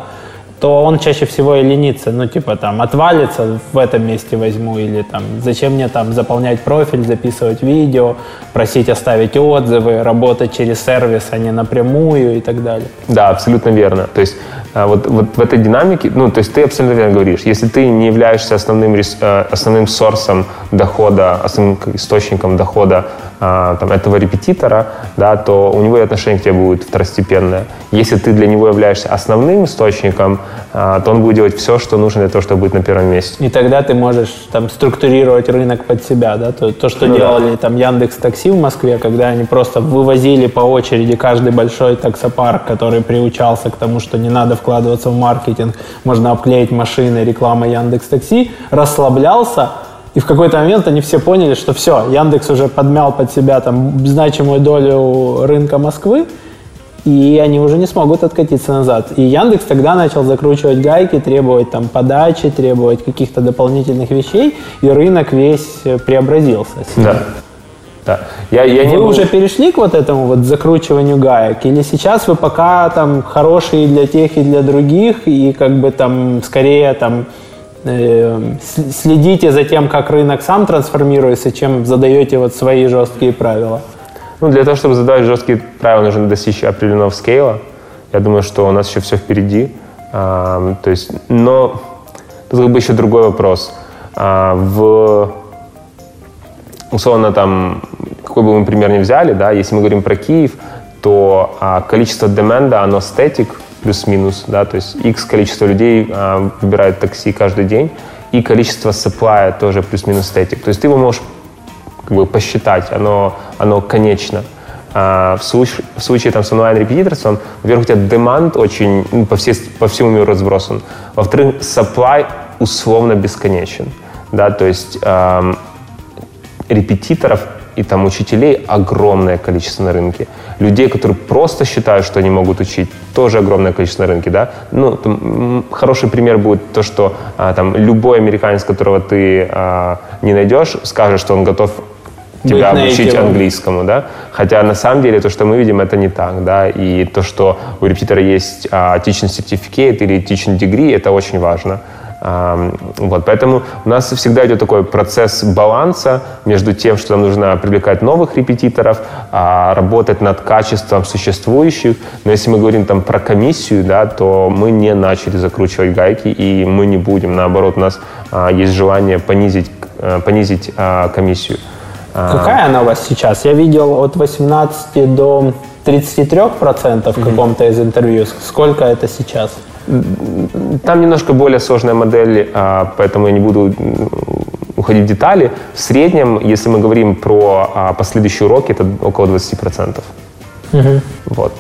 то он чаще всего и ленится. Ну, типа там отвалится, в этом месте возьму, или там зачем мне там заполнять профиль, записывать видео, просить оставить отзывы, работать через сервис, а не напрямую и так далее. Да, абсолютно верно. То есть а, вот, вот в этой динамике, ну, то есть ты абсолютно верно говоришь, если ты не являешься основным, э, основным сорсом дохода, основным источником дохода там, этого репетитора, да, то у него и отношение к тебе будет второстепенное. Если ты для него являешься основным источником, а, то он будет делать все, что нужно для того, чтобы быть на первом месте. И тогда ты можешь там структурировать рынок под себя, да, то, то что Ну да. делали там Яндекс Такси в Москве, когда они просто вывозили по очереди каждый большой таксопарк, который приучался к тому, что не надо вкладываться в маркетинг, можно обклеить машины рекламой Яндекс Такси, расслаблялся, и в какой-то момент они все поняли, что все, Яндекс уже подмял под себя там значимую долю рынка Москвы, и они уже не смогут откатиться назад. И Яндекс тогда начал закручивать гайки, требовать там подачи, требовать каких-то дополнительных вещей, и рынок весь э, преобразился. Да. Да. Я, я не Вы был- уже перешли к вот этому вот закручиванию гаек? Или сейчас вы пока там хорошие для тех и для других, и как бы там скорее там следите за тем, как рынок сам трансформируется, чем задаете вот свои жесткие правила? Ну, для того, чтобы задавать жесткие правила, нужно достичь определенного скейла. Я думаю, что у нас еще все впереди. А, то есть, но тут как бы еще другой вопрос. А, в условно там, какой бы мы пример ни взяли, да, если мы говорим про Киев, то а, количество деменда, оно статик плюс-минус, да, то есть x количество людей а, выбирает такси каждый день, и количество supply тоже плюс-минус статик. То есть ты его можешь как бы посчитать, оно, оно конечно. А в, случае, в случае там, с онлайн-репетиторством, во-первых, у тебя demand очень ну, по, всей, по всему миру разбросан. Во-вторых, supply условно бесконечен. Да, то есть эм, репетиторов и там учителей огромное количество на рынке. Людей, которые просто считают, что они могут учить, тоже огромное количество на рынке, да. Ну, там, хороший пример будет то, что а, там любой американец, которого ты а, не найдешь, скажет, что он готов тебя Быть обучить нейтивом. английскому, да. Хотя на самом деле то, что мы видим, это не так, да. И то, что у репетитора есть а, teaching certificate или teaching degree, это очень важно. Вот, поэтому у нас всегда идет такой процесс баланса между тем, что нам нужно привлекать новых репетиторов, а, работать над качеством существующих. Но если мы говорим там про комиссию, да, то мы не начали закручивать гайки, и мы не будем. Наоборот, у нас а, есть желание понизить, э, понизить а, комиссию. Какая она у вас сейчас? Я видел от 18 до 33% в каком-то из интервью. Сколько это сейчас? Там немножко более сложная модель, а, поэтому я не буду уходить в детали. В среднем, если мы говорим про а, последующие уроки, это около 20%. Вот.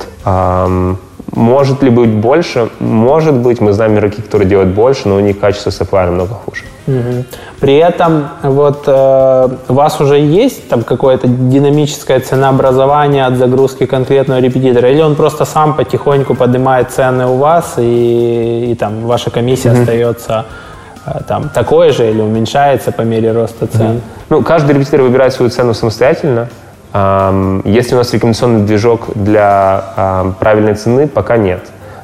Может ли быть больше? Может быть. Мы знаем игроки, которые делают больше, но у них качество supply намного хуже. Мгм. При этом вот э, у вас уже есть там какое-то динамическое ценообразование от загрузки конкретного репетитора, или он просто сам потихоньку поднимает цены у вас и, и там ваша комиссия остается э, там такой же или уменьшается по мере роста цен? Ну, каждый репетитор выбирает свою цену самостоятельно. Ам, Есть ли у нас рекомендационный движок для правильной цены? Пока нет.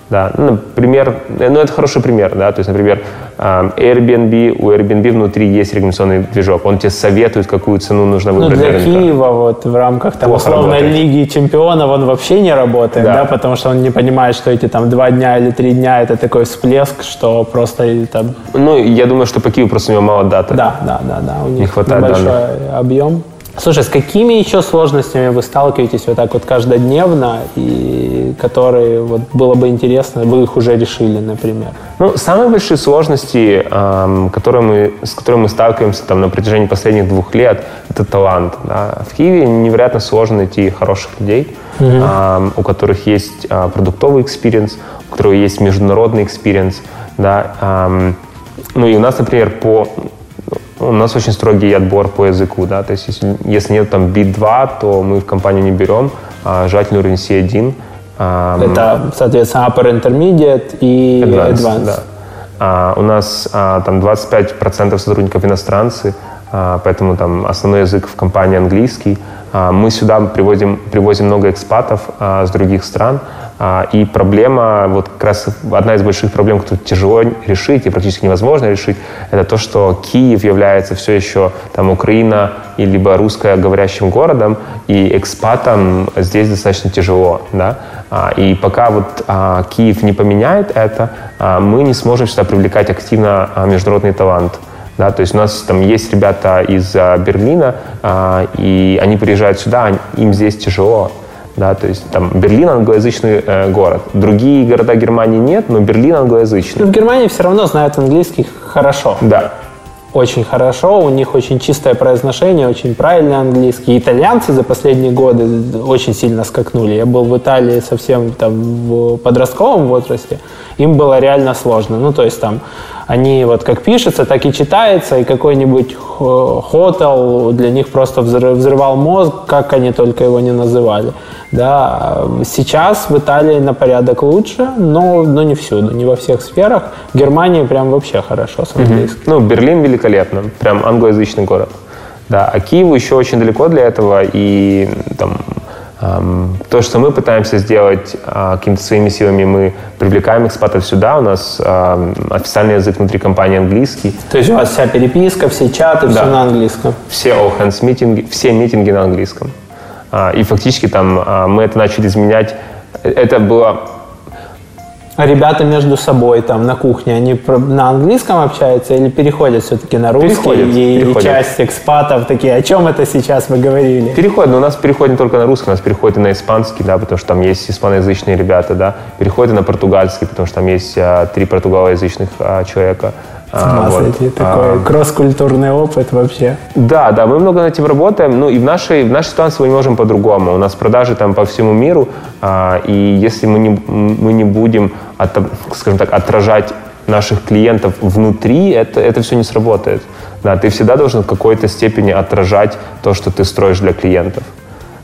Да. Ну, например, ну это хороший пример, да, то есть, например, Airbnb, у Airbnb внутри есть рекомендационный движок, он тебе советует, какую цену нужно Ну, выбрать для рынка. Киева вот в рамках там, Плохо условной работает. Лиги Чемпионов он вообще не работает, Да. да. потому что он не понимает, что эти там два дня или три дня это такой всплеск, что просто там Ну, я думаю, что по Киеву просто у него мало data-ы. Да, да, да, да. У них хватает небольшой объем. Слушай, с какими еще сложностями вы сталкиваетесь вот так вот каждодневно, и которые вот было бы интересно, вы их уже решили, например? Ну, самые большие сложности, ам, которые мы, с которыми мы сталкиваемся там, на протяжении последних двух лет, это талант. да. В Киеве невероятно сложно найти хороших людей, ам, у которых есть а, продуктовый experience, у которых есть международный experience. Да, ам. ну и у нас, например, по у нас очень строгий отбор по языку, да, то есть если, если нет там B2, то мы в компанию не берем, а желательно уровень C1. Это, соответственно, Upper Intermediate и Advanced. advanced. Да. А, у нас а, там 25% сотрудников иностранцы, а, поэтому там основной язык в компании английский. А, мы сюда привозим, привозим много экспатов а, с других стран, и проблема, вот как раз одна из больших проблем, которую тяжело решить и практически невозможно решить, это то, что Киев является все еще там Украина и либо русскоговорящим городом, и экспатам здесь достаточно тяжело, да. А, и пока вот а, Киев не поменяет это, мы не сможем сюда привлекать активно международный талант. Да, то есть у нас там есть ребята из Берлина, и они приезжают сюда, им здесь тяжело. Да, то есть там Берлин англоязычный э, город. Другие города Германии нет, но Берлин англоязычный. Но в Германии все равно знают английский хорошо. Да. Очень хорошо, у них очень чистое произношение, очень правильный английский. Итальянцы за последние годы очень сильно скакнули. Я был в Италии совсем там в подростковом возрасте, им было реально сложно. Ну, то есть там они вот как пишется, так и читается, и какой-нибудь хотел для них просто взрывал мозг, как они только его не называли. Да, сейчас в Италии на порядок лучше, но, но не всюду, не во всех сферах. В Германии прям вообще хорошо с английским. Ну, Берлин великолепно, прям англоязычный город. Да, а Киеву еще очень далеко для этого, и там то, что мы пытаемся сделать а, какими-то своими силами, мы привлекаем экспатов сюда. У нас официальный язык внутри компании английский. То есть у вас вся переписка, все чаты, да. все на английском? Все all hands митинги, все митинги на английском. А, и фактически там а, мы это начали изменять. Это было а ребята между собой там на кухне, они на английском общаются или переходят все-таки на русский? Переходят, и переходят. часть экспатов такие, о чем это сейчас вы говорили? Переходят, но у нас переходит не только на русский, у нас переходит и на испанский, да, потому что там есть испаноязычные ребята, да, переходит и на португальский, потому что там есть а, три португалоязычных а, человека. Ума вот. такой а, кросс-культурный опыт вообще. Да, да, мы много над этим работаем. Ну и в нашей, в нашей ситуации мы не можем по-другому. У нас продажи там по всему миру, а, и если мы не, мы не будем, от, скажем так, отражать наших клиентов внутри, это, это все не сработает. Да, ты всегда должен в какой-то степени отражать то, что ты строишь для клиентов.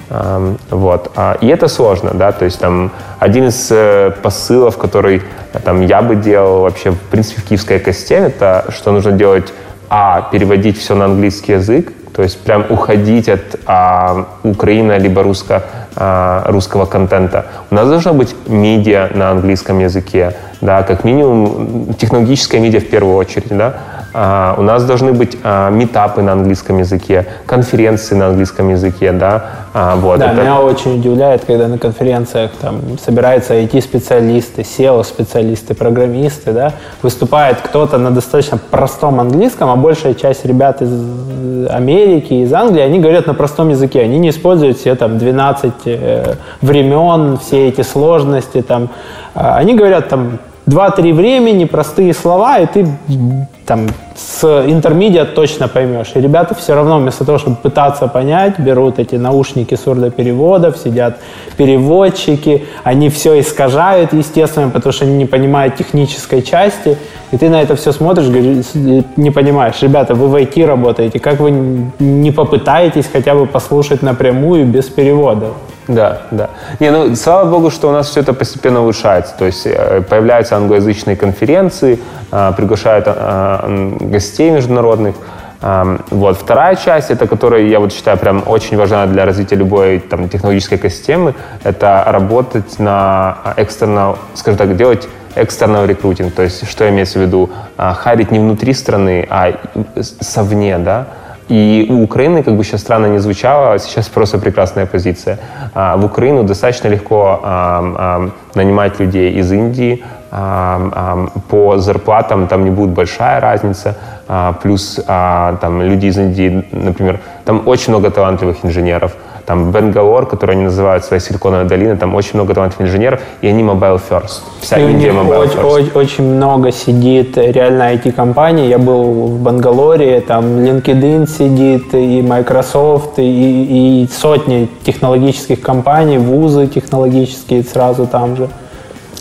Вот. А, и это сложно, да, то есть там один из э, посылов, который э, там я бы делал вообще, в принципе, в киевской экосистеме, это что нужно делать, а, переводить все на английский язык, то есть прям уходить от а, Украины либо русско, а, русского контента. У нас должно быть медиа на английском языке, да, как минимум технологическая медиа в первую очередь, да, а, у нас должны быть а, метапы на английском языке, конференции на английском языке, да. А, вот, да, это... меня очень удивляет, когда на конференциях там собираются IT-специалисты, SEO-специалисты, программисты, да, выступает кто-то на достаточно простом английском, а большая часть ребят из Америки, из Англии, они говорят на простом языке, они не используют все там 12 э, времен, все эти сложности, там, они говорят там 2-3 времени, простые слова, и ты там с интермедиат точно поймешь. И ребята все равно вместо того, чтобы пытаться понять, берут эти наушники сурдопереводов, сидят переводчики, они все искажают, естественно, потому что они не понимают технической части. И ты на это все смотришь, не понимаешь, ребята, вы в IT работаете, как вы не попытаетесь хотя бы послушать напрямую без перевода? Да, да. Не, ну, слава богу, что у нас все это постепенно улучшается. То есть э, появляются англоязычные конференции, а, приглашают а, гостей международных. Вот. Вторая часть, это которая, я вот считаю, прям очень важна для развития любой там, технологической экосистемы, это работать на экстернал, скажем так, делать экстернал рекрутинг. То есть, что имеется в виду? А, харить не внутри страны, а совне, да? И у Украины, как бы сейчас странно не звучало, сейчас просто прекрасная позиция. А, в Украину достаточно легко нанимать людей из Индии, по зарплатам там не будет большая разница, а, плюс там люди из Индии, например, там очень много талантливых инженеров, там Бенгалор, который они называют своей силиконовой долиной, там очень много талантливых инженеров, и они mobile first. Вся и Индия mobile очень, first. Очень, очень много сидит реально IT-компаний. Я был в Бангалоре, там LinkedIn сидит, и Microsoft, и, и сотни технологических компаний, вузы технологические сразу там же.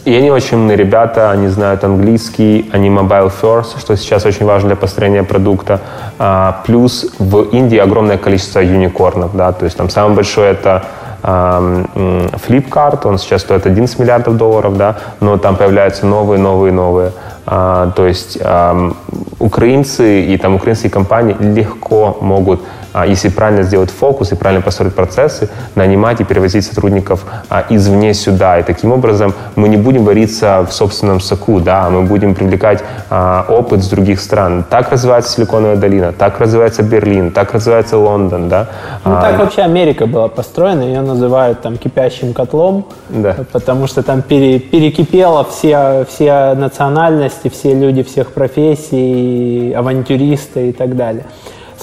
И они очень умные ребята, они знают английский, они mobile first, что сейчас очень важно для построения продукта. А, плюс в Индии огромное количество юникорнов, да, то есть там самый большой это Flipkart, он сейчас стоит 11 миллиардов долларов, да, но там появляются новые, новые, новые. А, то есть а, украинцы и там украинские компании легко могут если правильно сделать фокус и правильно построить процессы, нанимать и перевозить сотрудников а, извне сюда. И таким образом мы не будем вариться в собственном соку, да, мы будем привлекать а, опыт с других стран. Так развивается Силиконовая долина, так развивается Берлин, так развивается Лондон, да. Ну, так вообще Америка была построена, ее называют там кипящим котлом, да. потому что там пере, перекипело все, все национальности, все люди всех профессий, авантюристы и так далее.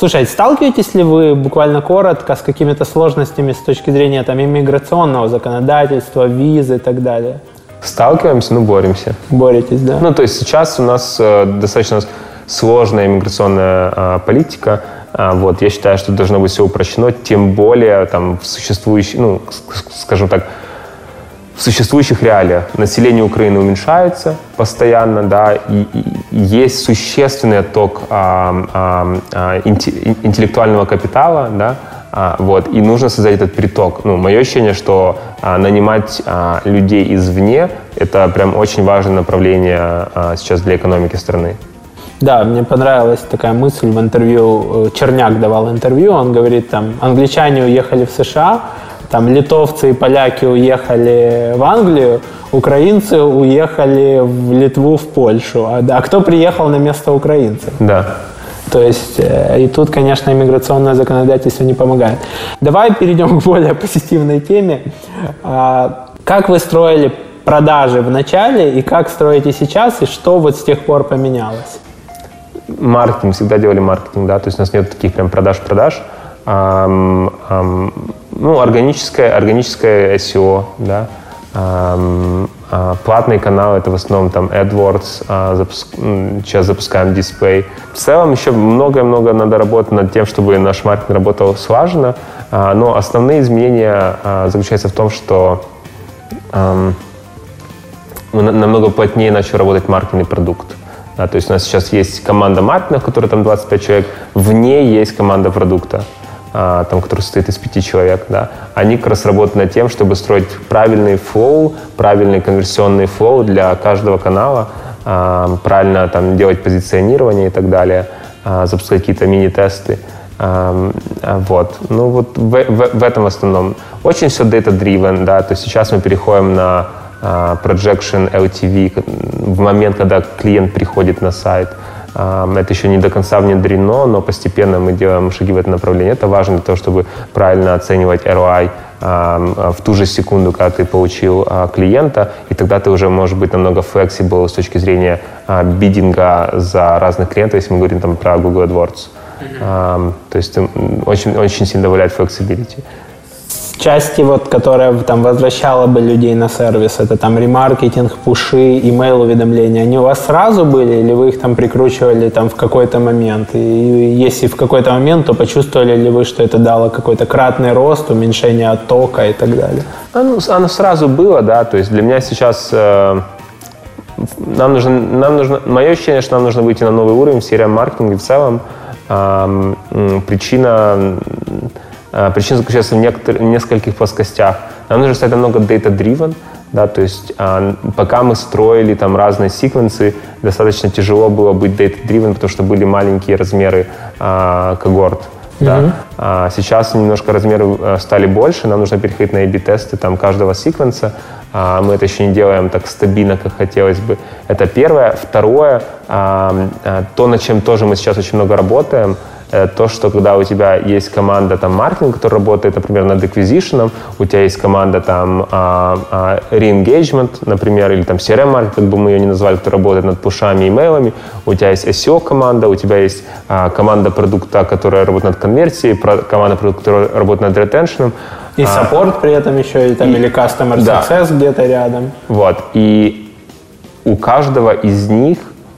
Слушай, сталкиваетесь ли вы буквально коротко с какими-то сложностями с точки зрения там, иммиграционного законодательства, визы и так далее? Сталкиваемся, но боремся. Боретесь, да? Ну, то есть сейчас у нас э, достаточно сложная иммиграционная э, политика. Э, вот, я считаю, что должно быть все упрощено, тем более там в существующих, ну, скажем так, в существующих реалиях население Украины уменьшается постоянно, да, и, и есть существенный отток а, а, а, интеллектуального капитала, да, а, вот, и нужно создать этот приток. Ну, мое ощущение, что а, нанимать а, людей извне – это прям очень важное направление а, сейчас для экономики страны. Да, мне понравилась такая мысль в интервью. Э, Черняк давал интервью, он говорит, там, англичане уехали в США, там литовцы и поляки уехали в Англию, украинцы уехали в Литву, в Польшу. А, а кто приехал на место украинцев? Да. То есть э, и тут, конечно, иммиграционное законодательство не помогает. Давай перейдем к более позитивной теме. А, как вы строили продажи в начале и как строите сейчас, и что вот с тех пор поменялось? Маркетинг, всегда делали маркетинг, да, то есть у нас нет таких прям продаж-продаж. Um, um, ну, органическое, органическое SEO, да, а, платные каналы это в основном там AdWords, а, сейчас запускаем дисплей. В целом еще много-много надо работать над тем, чтобы наш маркетинг работал слаженно, а, но основные изменения заключаются в том, что намного плотнее начали работать маркетинг и продукт. Да, то есть у нас сейчас есть команда маркетинга, в которой там 25 человек, в ней есть команда продукта. А, там, который состоит из пяти человек, да, они как раз работают над тем, чтобы строить правильный flow, правильный конверсионный flow для каждого канала, а, правильно там делать позиционирование и так далее, а, запускать какие-то мини-тесты. Вот. Ну вот в, в, в этом основном. Очень все data-driven, да, то есть сейчас мы переходим на projection LTV в момент, когда клиент приходит на сайт. Это еще не до конца внедрено, но постепенно мы делаем шаги в это направление. Это важно для того, чтобы правильно оценивать ROI в ту же секунду, когда ты получил а, клиента, и тогда ты уже можешь быть намного flexible с точки зрения а, бидинга за разных клиентов, если мы говорим там про Google AdWords. Mm-hmm. То есть очень, очень сильно добавляет flexibility части, вот, которая там возвращала бы людей на сервис, это там ремаркетинг, пуши, имейл уведомления, они у вас сразу были или вы их там прикручивали там в какой-то момент? И если в какой-то момент, то почувствовали ли вы, что это дало какой-то кратный рост, уменьшение оттока и так далее? Оно, оно сразу было, да, то есть для меня сейчас э, нам нужно, нам нужно, мое ощущение, что нам нужно выйти на новый уровень в серии маркетинга в целом. Э, причина причина заключается в, некотор- нескольких плоскостях. Нам нужно стать намного data-driven, да, то есть а, пока мы строили там разные секвенсы, достаточно тяжело было быть data-driven, потому что были маленькие размеры а, когорт. Mm-hmm. Да. А, сейчас немножко размеры э, стали больше, нам нужно переходить на A-B-тесты там, каждого секвенса. А, мы это еще не делаем так стабильно, как хотелось бы. Это первое. Второе, а, а, то, над чем тоже мы сейчас очень много работаем – Э, то, что когда у тебя есть команда там маркетинг, которая работает, например, над acquisition, у тебя есть команда там а, а, re-engagement, например, или там CRM-маркетинг, как бы мы ее не назвали, которая работает над пушами, имейлами, у тебя есть SEO-команда, у тебя есть а, команда продукта, которая работает над конверсией, команда продукта, которая работает над retention. И саппорт при этом еще, и, там, и, или customer success да. где-то рядом. Вот, и у каждого из них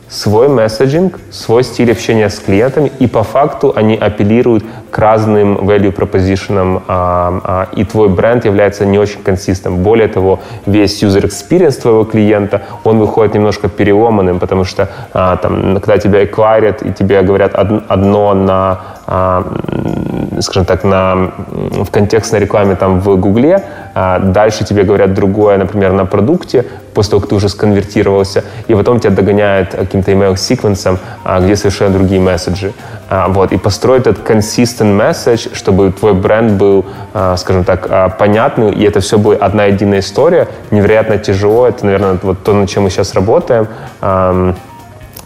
свой месседжинг, свой стиль общения с клиентами, и по факту они апеллируют к разным value proposition, а, а, и твой бренд является не очень консистентным. Более того, весь user experience твоего клиента, он выходит немножко переломанным, потому что а, там, когда тебя экварят, и тебе говорят одно на а, скажем так, на, в контекстной рекламе там в Гугле, а дальше тебе говорят другое, например, на продукте, после того, как ты уже сконвертировался, и потом тебя догоняет каким-то email-секвенсом, а, где совершенно другие месседжи. А, вот, и построить этот consistent message, чтобы твой бренд был, скажем так, понятный, и это все будет одна единая история, невероятно тяжело. Это, наверное, вот то, над чем мы сейчас работаем.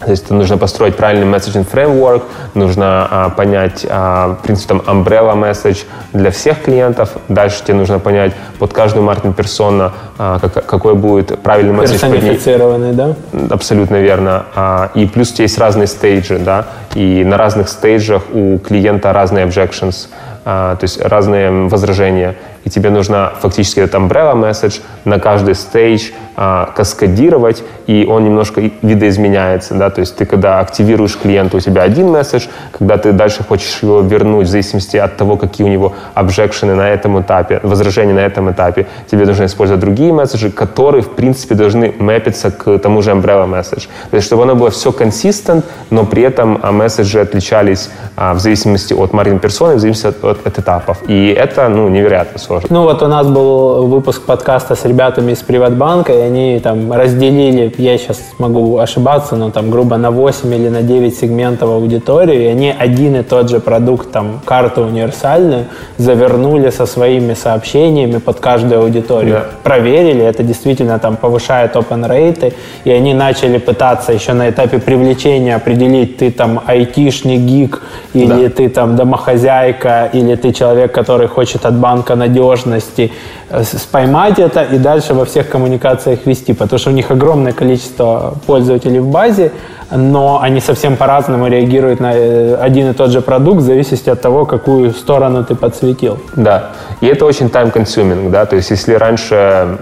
То есть нужно построить правильный месседжинг фреймворк, нужно а, понять а, принцип там umbrella message для всех клиентов. Дальше тебе нужно понять под каждую маркетинг персона, а, как, какой будет правильный месседж. Персонифицированный, да? Абсолютно верно. А, и плюс у тебя есть разные стейджи, да, и на разных стейджах у клиента разные objections, а, то есть разные возражения и тебе нужно фактически этот umbrella message на каждый стейдж а, каскадировать, и он немножко видоизменяется, да, то есть ты когда активируешь клиента, у тебя один месседж, когда ты дальше хочешь его вернуть, в зависимости от того, какие у него обжекшены на этом этапе, возражения на этом этапе, тебе нужно использовать другие месседжи, которые, в принципе, должны мэпиться к тому же umbrella message. То есть, чтобы оно было все консистент, но при этом а, месседжи отличались а, в зависимости от маркетинг персоны, в зависимости от, от, от этапов. И это, ну, невероятно сложно. Ну вот у нас был выпуск подкаста с ребятами из Приватбанка, и они там разделили, я сейчас могу ошибаться, но там грубо на 8 или на 9 сегментов аудитории, и они один и тот же продукт, там, карту универсальную, завернули со своими сообщениями под каждую аудиторию. Yeah. Проверили, это действительно там повышает open рейты, и они начали пытаться еще на этапе привлечения определить, ты там айтишный гик, или да. ты там домохозяйка, или ты человек, который хочет от банка надежно надежности, э, поймать это и дальше во всех коммуникациях вести, потому что у них огромное количество пользователей в базе, но они совсем по-разному реагируют на э, один и тот же продукт в зависимости от того, какую сторону ты подсветил. Да, и это очень time-consuming, да, то есть если раньше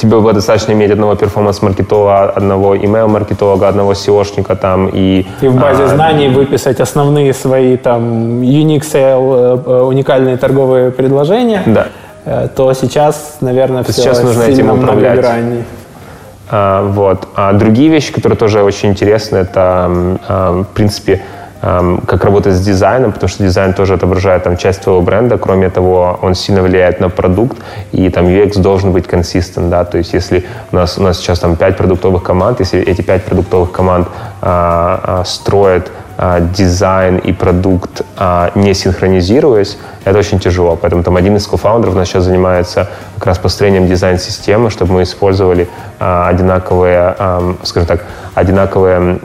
тебе было достаточно иметь одного перформанс-маркетолога, одного email-маркетолога, одного SEOшника там и... И в базе а, знаний выписать основные свои там unique sale, э, уникальные торговые предложения. Да. Э, то сейчас, наверное, все сейчас нужно этим управлять. А, вот. А другие вещи, которые тоже очень интересны, это, а, в принципе, как работать с дизайном, потому что дизайн тоже отображает там, часть твоего бренда. Кроме того, он сильно влияет на продукт, и там UX должен быть консистент, да, то есть если у нас, у нас сейчас там 5 продуктовых команд, если эти 5 продуктовых команд а, а, строят а, дизайн и продукт а, не синхронизируясь, это очень тяжело. Поэтому там один из кофаундеров нас сейчас занимается как раз построением дизайн-системы, чтобы мы использовали а, одинаковые, скажем так, одинаковые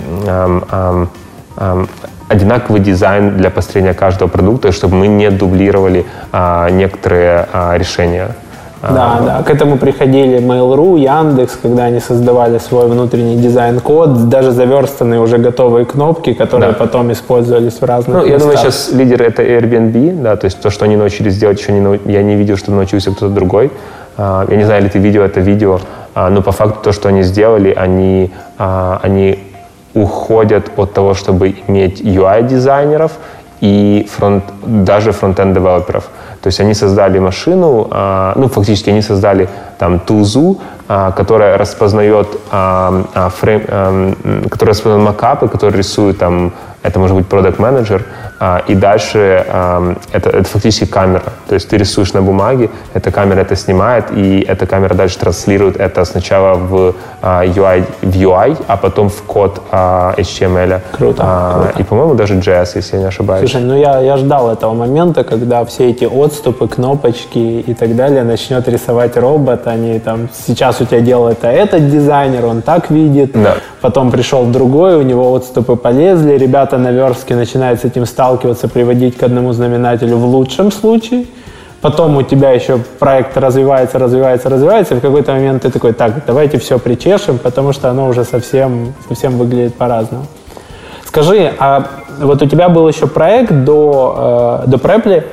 а, одинаковый дизайн для построения каждого продукта, чтобы мы не дублировали а, некоторые а, решения. Да, да, к этому приходили Mail.ru, Яндекс, когда они создавали свой внутренний дизайн-код, даже заверстанные уже готовые кнопки, которые да. потом использовались в разных Ну, местах. я думаю, сейчас лидер это Airbnb, да, то есть то, что они научились делать, еще не нау... я не видел, что научился кто-то другой. А, я не знаю, ли ты видел это видео, а, но по факту то, что они сделали, они, а, они уходят от того, чтобы иметь UI-дизайнеров и фронт, даже фронтенд-девелоперов. То есть они создали машину, а, ну, фактически они создали там тулзу, а, которая распознает а, фрейм, которая распознает макапы, которые рисуют там это может быть продукт менеджер и дальше это, это фактически камера. То есть ты рисуешь на бумаге, эта камера это снимает, и эта камера дальше транслирует это сначала в UI, в UI, а потом в код HTML. Круто, а, круто. И, по-моему, даже JS, если я не ошибаюсь. Слушай, ну я, я ждал этого момента, когда все эти отступы, кнопочки и так далее начнет рисовать робот. Они там, сейчас у тебя делает это этот дизайнер, он так видит. Да. Потом пришел другой, у него отступы полезли, ребята на верстке начинает с этим сталкиваться, приводить к одному знаменателю в лучшем случае. Потом у тебя еще проект развивается, развивается, развивается, и в какой-то момент ты такой, так, давайте все причешем, потому что оно уже совсем, совсем выглядит по-разному. Скажи, а вот у тебя был еще проект до, э, до Preply,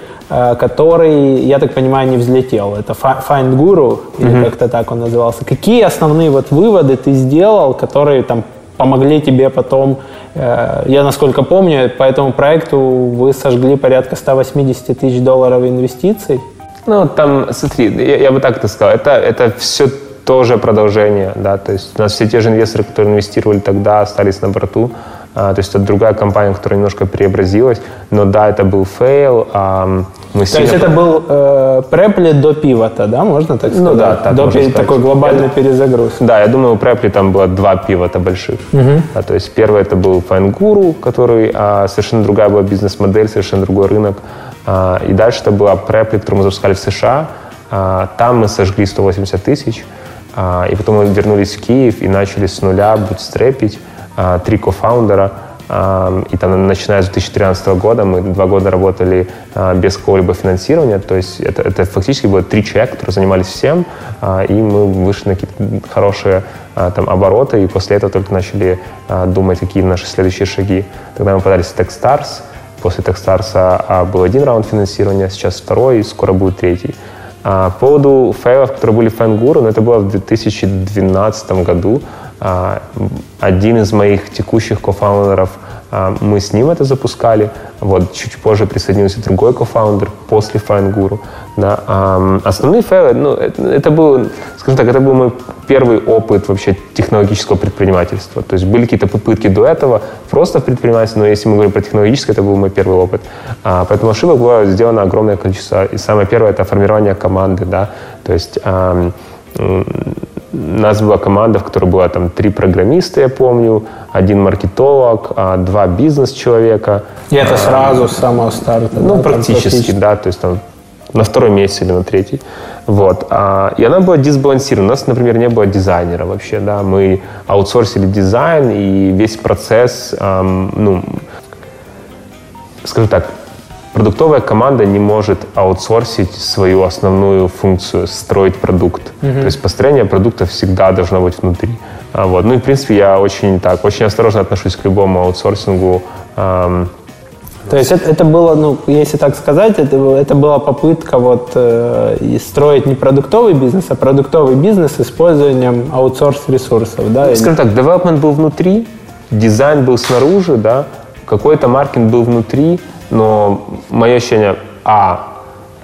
который, я так понимаю, не взлетел. Это Find Guru, или mm-hmm. как-то так он назывался. Какие основные вот выводы ты сделал, которые там помогли тебе потом, э, я насколько помню, по этому проекту вы сожгли порядка 180 тысяч долларов инвестиций. Ну, там, смотри, я, я бы так это сказал, это, это все тоже продолжение, да, то есть у нас все те же инвесторы, которые инвестировали тогда, остались на борту, а, то есть это другая компания, которая немножко преобразилась, но да, это был fail. А, мы то есть это был э, Preply до пивота, да, можно так сказать? Ну да, так До пи- такой глобальный это, перезагруз. Да, я думаю, у Препли там было два пивота больших. Угу. Да, то есть первый это был Fine который а, совершенно другая была бизнес-модель, совершенно другой рынок. А, и дальше это была Preply, которую мы запускали в США. А, там мы сожгли 180 тысяч. А, и потом мы вернулись в Киев и начали с нуля бутстрепить. А, три кофаундера. И там, начиная с 2013 года, мы два года работали а, без какого-либо финансирования. То есть это, это фактически было три человека, которые занимались всем. И мы вышли на какие-то хорошие там, обороты. И после этого только начали думать, какие наши следующие шаги. Тогда мы подались в Techstars. После Techstars был один раунд финансирования, сейчас второй, и скоро будет третий. По поводу фейлов, которые были в Фэнгуру, ну, это было в 2012 году. А, один из моих текущих кофаундеров, а, мы с ним это запускали. Вот чуть позже присоединился другой кофаундер после FineGuru. Да. А, основные файлы, ну, это, это был, скажем так, это был мой первый опыт вообще технологического предпринимательства. То есть были какие-то попытки до этого просто в предпринимательстве, но если мы говорим про технологическое, это был мой первый опыт. Поэтому ошибок было сделано огромное количество. И самое первое — это формирование команды. Да. То есть у нас была команда, в которой было там три программиста, я помню, один маркетолог, а, два бизнес-человека. И это сразу с самого старта? Ну, да, практически, практически, да, то есть там на второй месяц или на третий. Вот. А, и она была дисбалансирована. У нас, например, не было дизайнера вообще, да, мы аутсорсили дизайн, и весь процесс, эм, ну, скажем так, Продуктовая команда не может аутсорсить свою основную функцию, строить продукт. Mm-hmm. То есть построение продукта всегда должно быть внутри. А, вот. Ну и, в принципе, я очень так, очень осторожно отношусь к любому аутсорсингу. Эм, то есть это, это было, ну, если так сказать, это, это была попытка вот э, строить не продуктовый бизнес, а продуктовый бизнес с использованием аутсорс-ресурсов, да? Скажем так, development был внутри, дизайн был снаружи, да, какой-то маркетинг был внутри, но мое ощущение, а,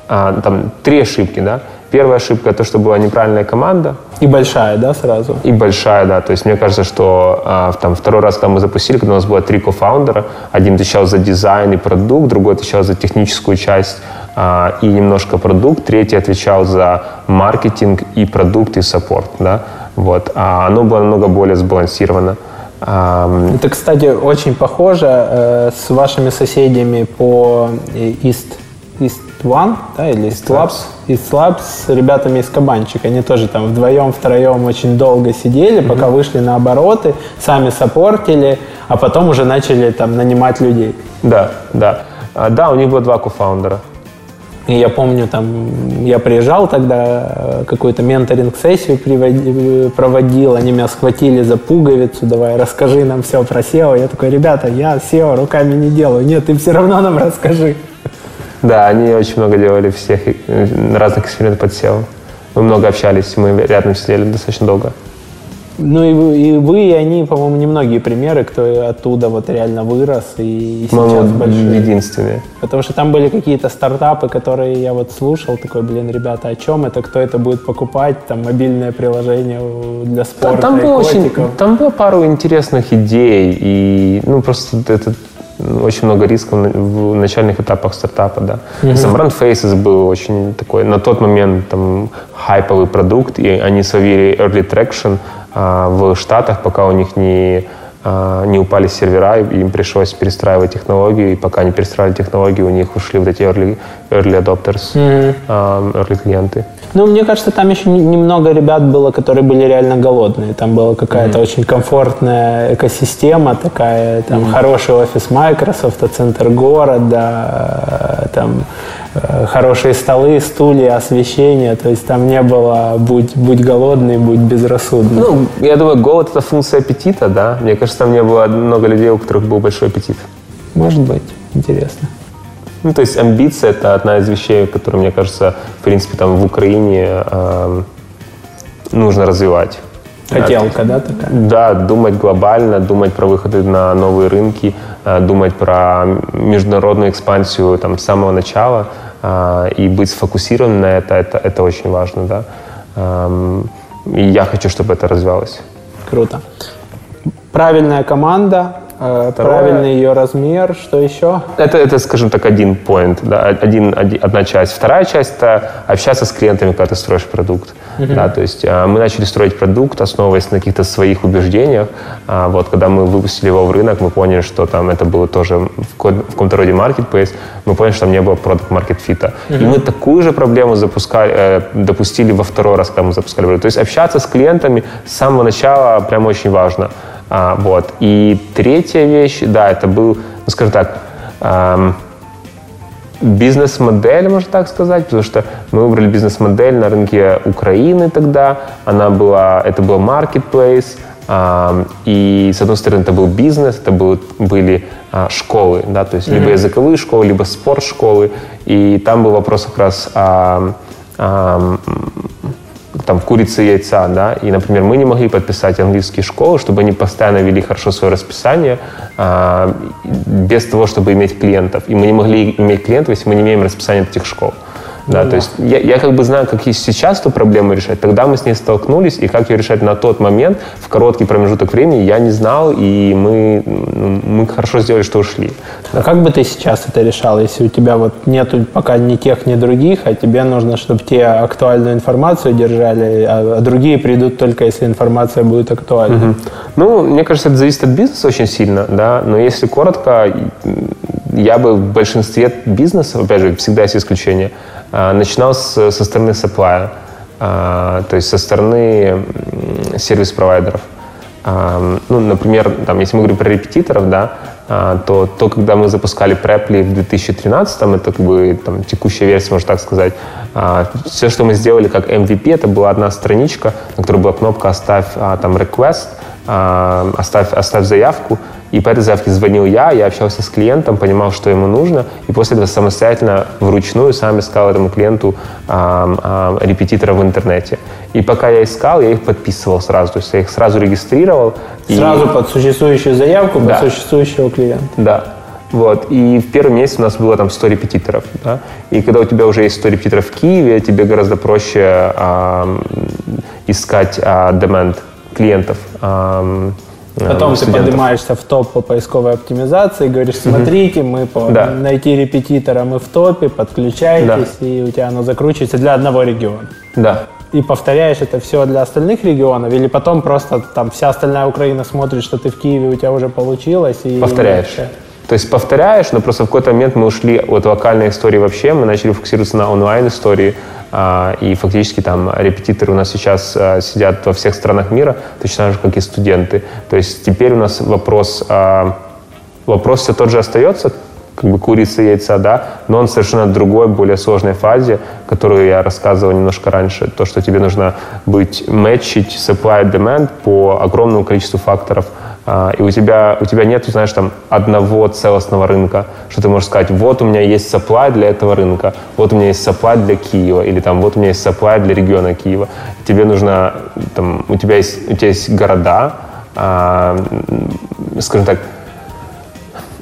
а там три ошибки, да. Первая ошибка то, что была неправильная команда. И большая, да, сразу? И большая, да. То есть мне кажется, что а, там второй раз, когда мы запустили, когда у нас было три кофаундера, один отвечал за дизайн и продукт, другой отвечал за техническую часть а, и немножко продукт, третий отвечал за маркетинг и продукт и саппорт, да. Вот. А оно было намного более сбалансировано. Это, кстати, очень похоже э, с вашими соседями по East, East One, да, или East Labs, East Labs с ребятами из Кабанчик. Они тоже там вдвоем, втроем очень долго сидели, mm-hmm. пока вышли на обороты, сами сопортили, а потом уже начали там нанимать людей. Да, да. А, да, у них было два кофаундера. И я помню, там, я приезжал тогда, э, какую-то менторинг-сессию э, проводил, они меня схватили за пуговицу, давай, расскажи нам все про SEO. Я такой, ребята, я SEO руками не делаю. Нет, ты все равно нам расскажи. Да, они очень много делали всех э, разных экспериментов под SEO. Мы много общались, мы рядом сидели достаточно долго. Ну и вы, и вы, и они, по-моему, немногие примеры, кто оттуда вот реально вырос и, и сейчас большие. единственные. Потому что там были какие-то стартапы, которые я вот слушал, такой, блин, ребята, о чем это, кто это будет покупать, там мобильное приложение для спорта да, там, было очень, там было пару интересных идей, и ну просто это очень много рисков в начальных этапах стартапа, да. Mm-hmm. Сам Brand Faces был очень такой, на тот момент там хайповый продукт, и они словили early traction, в Штатах, пока у них не, а, не упали сервера, им пришлось перестраивать технологию, и пока не перестраивали технологию, у них ушли вот эти early, early adopters, mm-hmm. early клиенты. Ну, мне кажется, там еще немного ребят было, которые были реально голодные. Там была какая-то mm-hmm. очень комфортная экосистема, такая, там, mm-hmm. хороший офис Microsoft, центр города, там, Э, хорошие столы, стулья, освещение. То есть там не было «будь, будь голодный, будь безрассудный». Ну, я думаю, голод – это функция аппетита, да? Мне кажется, там не было много людей, у которых был большой аппетит. Может быть. Интересно. Ну, то есть амбиция – это одна из вещей, которые, мне кажется, в принципе, там в Украине э, нужно развивать. Хотелка, да, такая? Да, думать глобально, думать про выходы на новые рынки, э, думать про международную экспансию там, с самого начала э, и быть сфокусированным на это, это, это очень важно, да. Эм, и я хочу, чтобы это развивалось. Круто. Правильная команда, Второе, правильный ее размер, что еще? Это, это скажем так, один point, да, один, один, одна часть. Вторая часть — это общаться с клиентами, когда ты строишь продукт. Uh-huh. Да, то есть а, мы начали строить продукт, основываясь на каких-то своих убеждениях. А, вот, когда мы выпустили его в рынок, мы поняли, что там это было тоже в, каком-то роде marketplace, мы поняли, что там не было продукт market fit. Uh-huh. И мы такую же проблему запускали, э, допустили во второй раз, когда мы запускали продукт. То есть общаться с клиентами с самого начала прям очень важно. А, вот. И третья вещь, да, это был, ну, скажем так, эм, бизнес-модель, можно так сказать, потому что мы выбрали бизнес-модель на рынке Украины тогда. Она была, это был marketplace, эм, и, с одной стороны, это был бизнес, это был, были э, школы, да, то есть mm-hmm. либо языковые школы, либо спортшколы, и там был вопрос как раз о, о там, курицы и яйца, да, и, например, мы не могли подписать английские школы, чтобы они постоянно вели хорошо свое расписание, а, без того, чтобы иметь клиентов. И мы не могли иметь клиентов, если мы не имеем расписания этих школ. Да, да. то есть я, я как бы знаю, как и сейчас эту проблему решать. Тогда мы с ней столкнулись, и как ее решать на тот момент, в короткий промежуток времени, я не знал, и мы, мы хорошо сделали, что ушли. А как бы ты сейчас это решал, если у тебя вот нету пока ни тех, ни других, а тебе нужно, чтобы те актуальную информацию держали, а, а другие придут только если информация будет актуальна? Угу. Ну, мне кажется, это зависит от бизнеса очень сильно, да, но если коротко, я бы в большинстве бизнесов, опять же, всегда есть исключения, а, начинал с, со стороны supply, а, то есть со стороны сервис-провайдеров. А, ну, например, там, если мы говорим про репетиторов, да, то, то когда мы запускали Preply в 2013, это как бы там, текущая версия, можно так сказать, все, что мы сделали как MVP, это была одна страничка, на которой была кнопка «Оставь там request», «Оставь, оставь заявку», и по этой заявке звонил я, я общался с клиентом, понимал, что ему нужно, и после этого самостоятельно вручную сам искал этому клиенту а, а, репетитора в интернете. И пока я искал, я их подписывал сразу, то есть я их сразу регистрировал. Сразу и... под существующую заявку, да. под существующего клиента. Да. Вот. И в первый месяц у нас было там 100 репетиторов. Да? И когда у тебя уже есть 100 репетиторов в Киеве, тебе гораздо проще а, искать а, demand клиентов. А, Потом ты поднимаешься в топ по поисковой оптимизации, говоришь, смотрите, мы по да. найти репетитора, мы в топе, подключайтесь, да. и у тебя оно закручивается для одного региона. Да. И повторяешь это все для остальных регионов, или потом просто там вся остальная Украина смотрит, что ты в Киеве, у тебя уже получилось. И повторяешь. То есть повторяешь, но просто в какой-то момент мы ушли от локальной истории вообще, мы начали фокусироваться на онлайн-истории, а, и фактически там репетиторы у нас сейчас а, сидят во всех странах мира, точно так же, как и студенты. То есть теперь у нас вопрос, а, вопрос все тот же остается, как бы курица яйца, да, но он совершенно другой, более сложной фазе, которую я рассказывал немножко раньше. То, что тебе нужно быть, матчить supply and demand по огромному количеству факторов – и у тебя, у тебя нет, знаешь, там одного целостного рынка, что ты можешь сказать, вот у меня есть supply для этого рынка, вот у меня есть supply для Киева, или там вот у меня есть supply для региона Киева. Тебе нужно, там, у тебя есть, у тебя есть города, а, скажем так,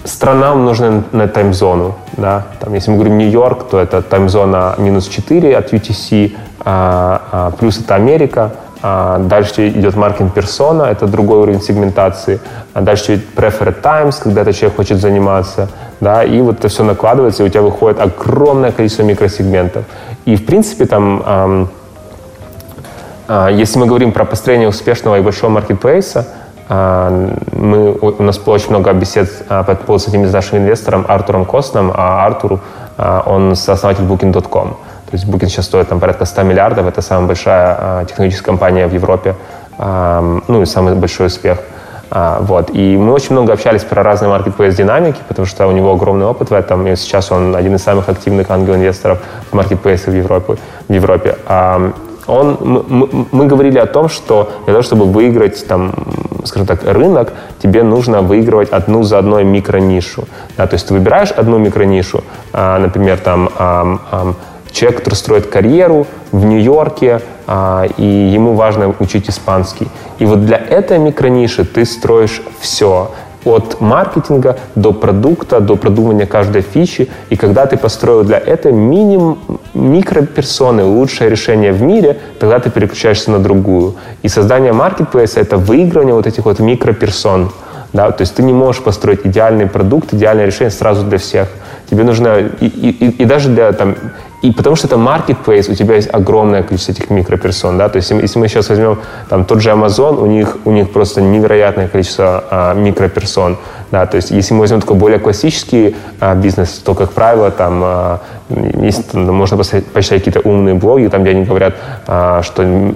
страна умноженная на таймзону. Да? Там, если мы говорим Нью-Йорк, то это таймзона минус 4 от UTC, а, а, плюс это Америка – а, дальше идет маркетинг персона, это другой уровень сегментации. А дальше идет preferred times, когда этот человек хочет заниматься. Да, и вот это все накладывается, и у тебя выходит огромное количество микросегментов. И, в принципе, там, э, если мы говорим про построение успешного и большого маркетплейса, мы, у нас было очень много бесед по поводу с этим нашим инвестором Артуром Костном, а Артур, он основатель Booking.com. То есть Booking сейчас стоит там, порядка 100 миллиардов. Это самая большая а, технологическая компания в Европе. Ну и самый большой успех. А, вот. И мы очень много общались про разные маркетплейс динамики, потому что у него огромный опыт в этом. И сейчас он один из самых активных ангел-инвесторов в маркетплейсе в Европе. В Европе. Он, мы, мы говорили о том, что для того, чтобы выиграть, там, скажем так, рынок, тебе нужно выигрывать одну за одной микронишу. Да, то есть ты выбираешь одну микронишу, а, например, там, человек, который строит карьеру в Нью-Йорке, а, и ему важно учить испанский. И вот для этой микрониши ты строишь все от маркетинга до продукта, до продумывания каждой фичи. И когда ты построил для этого минимум микроперсоны, лучшее решение в мире, тогда ты переключаешься на другую. И создание маркетплейса — это выигрывание вот этих вот микроперсон. Да? То есть ты не можешь построить идеальный продукт, идеальное решение сразу для всех. Тебе нужно, и, и, и даже для там, и потому что это marketplace, у тебя есть огромное количество этих микроперсон, да, то есть если мы сейчас возьмем там тот же Amazon, у них, у них просто невероятное количество а, микроперсон, да, то есть если мы возьмем такой более классический а, бизнес, то, как правило, там а, есть, там, можно почитать какие-то умные блоги, там, где они говорят, а, что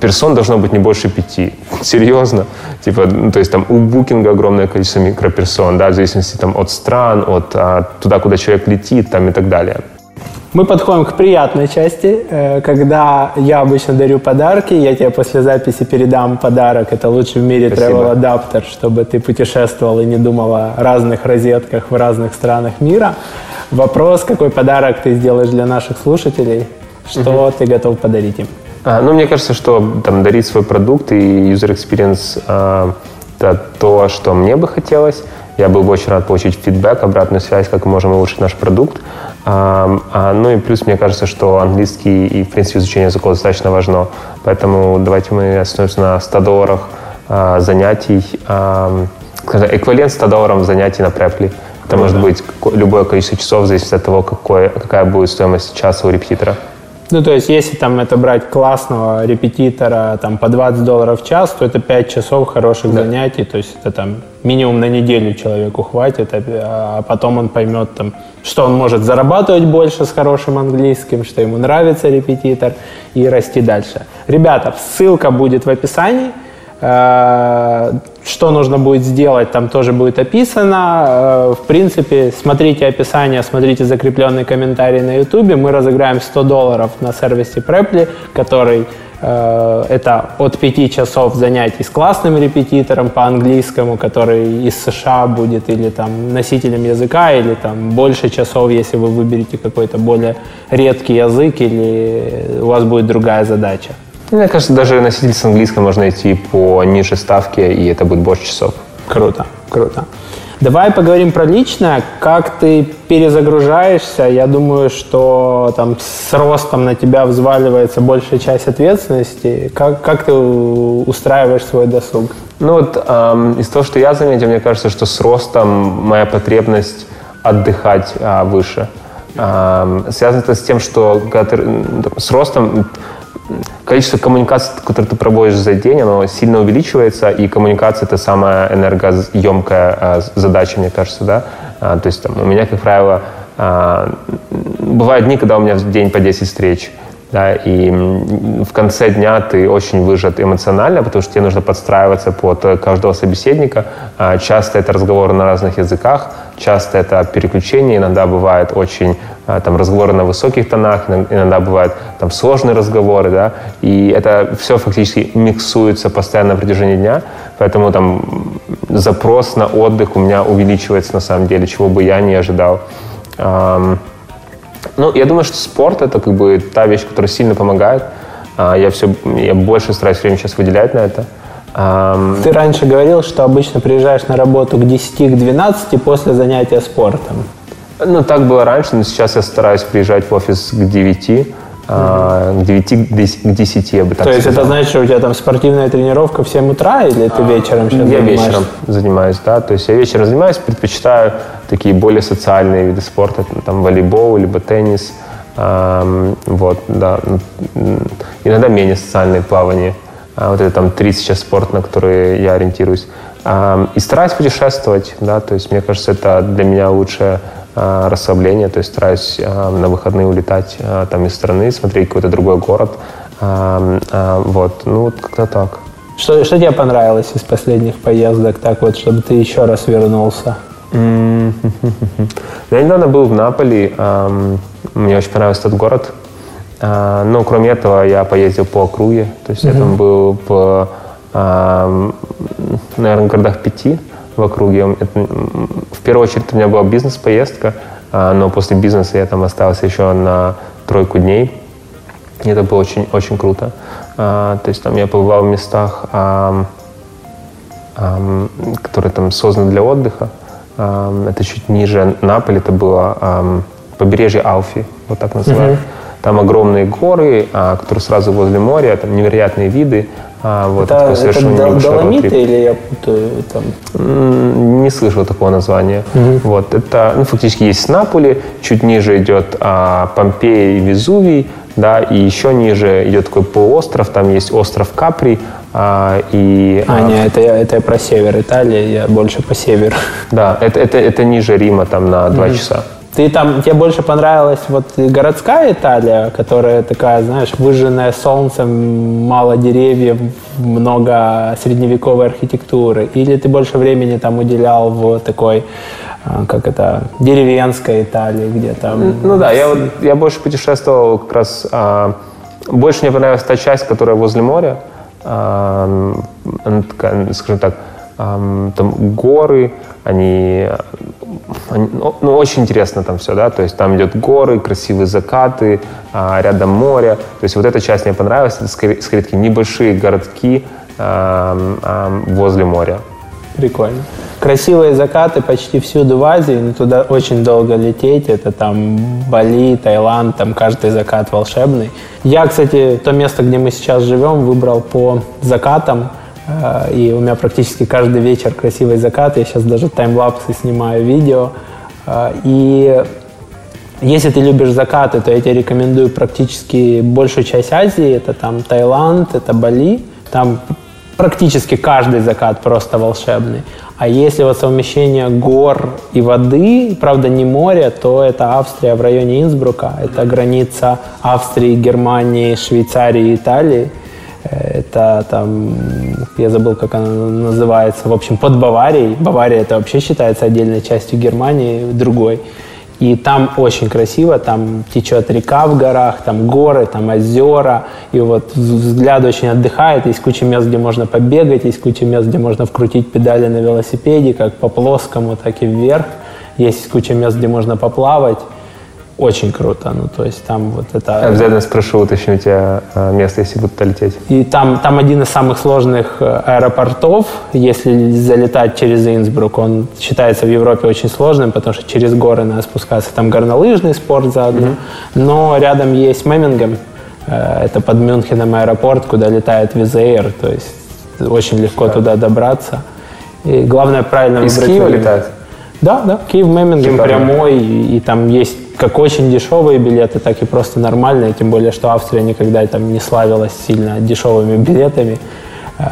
персон должно быть не больше пяти. Серьезно? Типа, ну, то есть там у букинга огромное количество микроперсон, да, в зависимости там от стран, от а, туда, куда человек летит, там и так далее. Мы подходим к приятной части, э, когда я обычно дарю подарки, я тебе после записи передам подарок. Это лучший в мире Спасибо. travel адаптер, чтобы ты путешествовал и не думал о разных розетках в разных странах мира. Вопрос, какой подарок ты сделаешь для наших слушателей, что угу. ты готов подарить им? А, ну, мне кажется, что там дарить свой продукт и user experience а, это то, что мне бы хотелось. Я был бы очень рад получить фидбэк, обратную связь, как мы можем улучшить наш продукт. А, а, ну и плюс мне кажется, что английский и, в принципе, изучение языков достаточно важно. Поэтому давайте мы остановимся на 100 долларах а, занятий, эквивалент 100 долларов занятий на препли. Это ну, может да. быть любое количество часов, в зависимости от того, какое, какая будет стоимость часа у репетитора. Ну, то есть, если там это брать классного репетитора там по 20 долларов в час, то это 5 часов хороших да. занятий, то есть это там минимум на неделю человеку хватит, а потом он поймет там, что он может зарабатывать больше с хорошим английским, что ему нравится репетитор и расти дальше. Ребята, ссылка будет в описании. Э, что нужно будет сделать, там тоже будет описано. Э, в принципе, смотрите описание, смотрите закрепленный комментарий на YouTube. Мы разыграем 100 долларов на сервисе Preply, который это от 5 часов занятий с классным репетитором по английскому, который из США будет, или там носителем языка, или там больше часов, если вы выберете какой-то более редкий язык, или у вас будет другая задача. Мне кажется, даже носитель с английском можно идти по ниже ставке, и это будет больше часов. Круто, круто. Давай поговорим про личное. Как ты перезагружаешься? Я думаю, что там с ростом на тебя взваливается большая часть ответственности. Как, как ты устраиваешь свой досуг? Ну вот эм, из того, что я заметил, мне кажется, что с ростом моя потребность отдыхать э, выше. Эм, связано это с тем, что ты, с ростом количество коммуникаций, которые ты проводишь за день, оно сильно увеличивается, и коммуникация — это самая энергоемкая а, задача, мне кажется, да. А, то есть там, у меня, как правило, а, бывают дни, когда у меня в день по 10 встреч, да, и в конце дня ты очень выжат эмоционально, потому что тебе нужно подстраиваться под каждого собеседника. Часто это разговоры на разных языках, часто это переключение, иногда бывает очень а, там разговоры на высоких тонах, иногда бывают там сложные разговоры, да, и это все фактически миксуется постоянно на протяжении дня, поэтому там запрос на отдых у меня увеличивается на самом деле, чего бы я не ожидал. Ну, я думаю, что спорт это как бы та вещь, которая сильно помогает. А, я все, я больше стараюсь время сейчас выделять на это. Ты раньше говорил, что обычно приезжаешь на работу к 10, к 12 после занятия спортом. Ну, так было раньше, но сейчас я стараюсь приезжать в офис к 9, а, к 9, к 10, я бы так То есть это значит, что у тебя там спортивная тренировка в 7 утра или ты вечером сейчас Я занимаешься? вечером занимаюсь, да. То есть я вечером занимаюсь, предпочитаю такие более социальные виды спорта, там волейбол, либо теннис. Вот, да. Иногда менее социальные плавания. А вот это там 30 сейчас спорт, на который я ориентируюсь. И стараюсь путешествовать, да, то есть мне кажется, это для меня лучшее а, расслабление, то есть стараюсь а, на выходные улетать а, там из страны, смотреть какой-то другой город, вот, ну вот как-то так. Что, что тебе понравилось из последних поездок, так вот, чтобы ты еще раз вернулся? Я недавно был в Наполе, мне очень понравился этот город, но кроме этого я поездил по округе, то есть я там был по, наверное, городах пяти, в округе. Это, в первую очередь у меня была бизнес-поездка, а, но после бизнеса я там остался еще на тройку дней. И это было очень, очень круто. А, то есть там я побывал в местах, которые там созданы для отдыха. Это чуть ниже Наполи, это было побережье Алфи, вот так называют. Mm-hmm. Там огромные горы, а, которые сразу возле моря, там невероятные виды. А, вот, это, это, это Доломиты или я путаю? Там? Не слышал такого названия. Угу. Вот, это ну, фактически есть Наполи, чуть ниже идет а, Помпея и Везувий, да, и еще ниже идет такой полуостров, там есть остров Капри, а, и, а, а, не, это, я, это я про север Италии, я больше по северу. Да, это, это, это ниже Рима, там на два mm часа. Ты там, тебе больше понравилась вот городская Италия, которая такая, знаешь, выжженная солнцем, мало деревьев, много средневековой архитектуры? Или ты больше времени там уделял в такой, а, как это, деревенской Италии, где там... Ну да, я, вот, я больше путешествовал как раз... А, больше мне понравилась та часть, которая возле моря. А, скажем так, там горы, они ну, ну, очень интересно там все, да, то есть там идет горы, красивые закаты, а, рядом море, то есть вот эта часть мне понравилась, это скорее, скорее такие небольшие городки возле моря. Прикольно. Красивые закаты почти всюду в Азии, но туда очень долго лететь. Это там Бали, Таиланд, там каждый закат волшебный. Я, кстати, то место, где мы сейчас живем, выбрал по закатам. Э, и у меня практически каждый вечер красивый закат. Я сейчас даже таймлапсы снимаю видео. Э, и если ты любишь закаты, то я тебе рекомендую практически большую часть Азии. Это там Таиланд, это Бали. Там практически каждый закат просто волшебный. А если вот совмещение гор и воды, правда не море, то это Австрия в районе Инсбрука. Это граница Австрии, Германии, Швейцарии, Италии. Это там, я забыл, как она называется, в общем, под Баварией. Бавария это вообще считается отдельной частью Германии, другой. И там очень красиво, там течет река в горах, там горы, там озера, и вот взгляд очень отдыхает, есть куча мест, где можно побегать, есть куча мест, где можно вкрутить педали на велосипеде, как по плоскому, так и вверх, есть куча мест, где можно поплавать, очень круто. Ну, то есть там вот это... Обязательно спрошу уточню у тебя а, место, если буду лететь. И там, там один из самых сложных э, аэропортов, если залетать через Инсбрук. Он считается в Европе очень сложным, потому что через горы надо спускаться. Там горнолыжный спорт заодно. Mm-hmm. Но рядом есть Мемингем. Э, это под Мюнхеном аэропорт, куда летает Визаир. То есть очень легко да. туда добраться. И главное правильно Из выбрать... Из Киева летает? Да, да. Киев Мемингем прямой. И, и там есть как очень дешевые билеты, так и просто нормальные, тем более, что Австрия никогда там не славилась сильно дешевыми билетами э,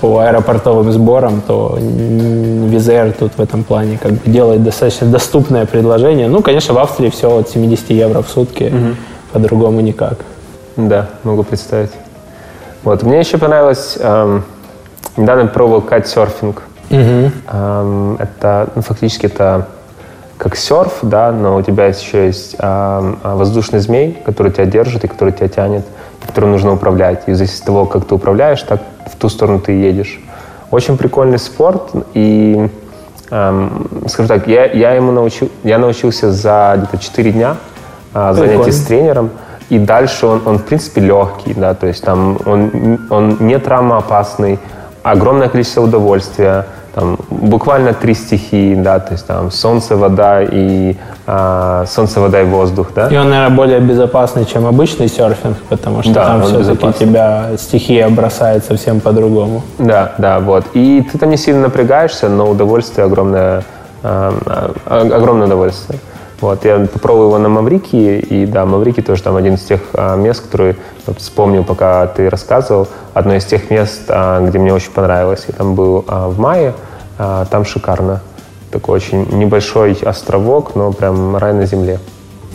по аэропортовым сборам, то Визер тут в этом плане как бы делает достаточно доступное предложение. Ну, конечно, в Австрии все от 70 евро в сутки, угу. по-другому никак. Да, могу представить. Вот, мне еще понравилось, эм, недавно пробовал кайтсерфинг. Угу. Эм, это, ну, фактически это как серф, да, но у тебя еще есть э, воздушный змей, который тебя держит и который тебя тянет, которым нужно управлять. И зависит от того, как ты управляешь, так в ту сторону ты едешь. Очень прикольный спорт, и, э, скажу так, я, я ему научил, я научился за где-то 4 дня э, занятий с тренером, и дальше он, он, в принципе, легкий, да, то есть там он, он не травмоопасный, огромное количество удовольствия, там, буквально три стихии, да, то есть там солнце, вода и а, солнце, вода и воздух, да. И он, наверное, более безопасный, чем обычный серфинг, потому что да, там все-таки тебя стихия бросает совсем по-другому. Да, да, вот. И ты там не сильно напрягаешься, но удовольствие огромное, а, огромное удовольствие. Вот, я попробовал его на Маврикии, и да, Маврикий тоже там один из тех а, мест, которые вот, вспомнил, пока ты рассказывал, одно из тех мест, а, где мне очень понравилось. Я там был а, в мае, а, там шикарно. Такой очень небольшой островок, но прям рай на земле.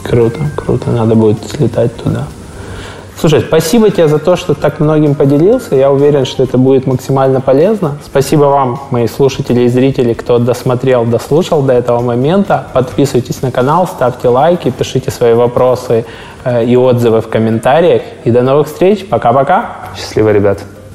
Круто, круто, надо будет слетать туда. Слушай, спасибо тебе за то, что так многим поделился. Я уверен, что это будет максимально полезно. Спасибо вам, мои слушатели и зрители, кто досмотрел, дослушал до этого момента. Подписывайтесь на канал, ставьте лайки, пишите свои вопросы э, и отзывы в комментариях. И до новых встреч. Пока-пока. Счастливо, ребят.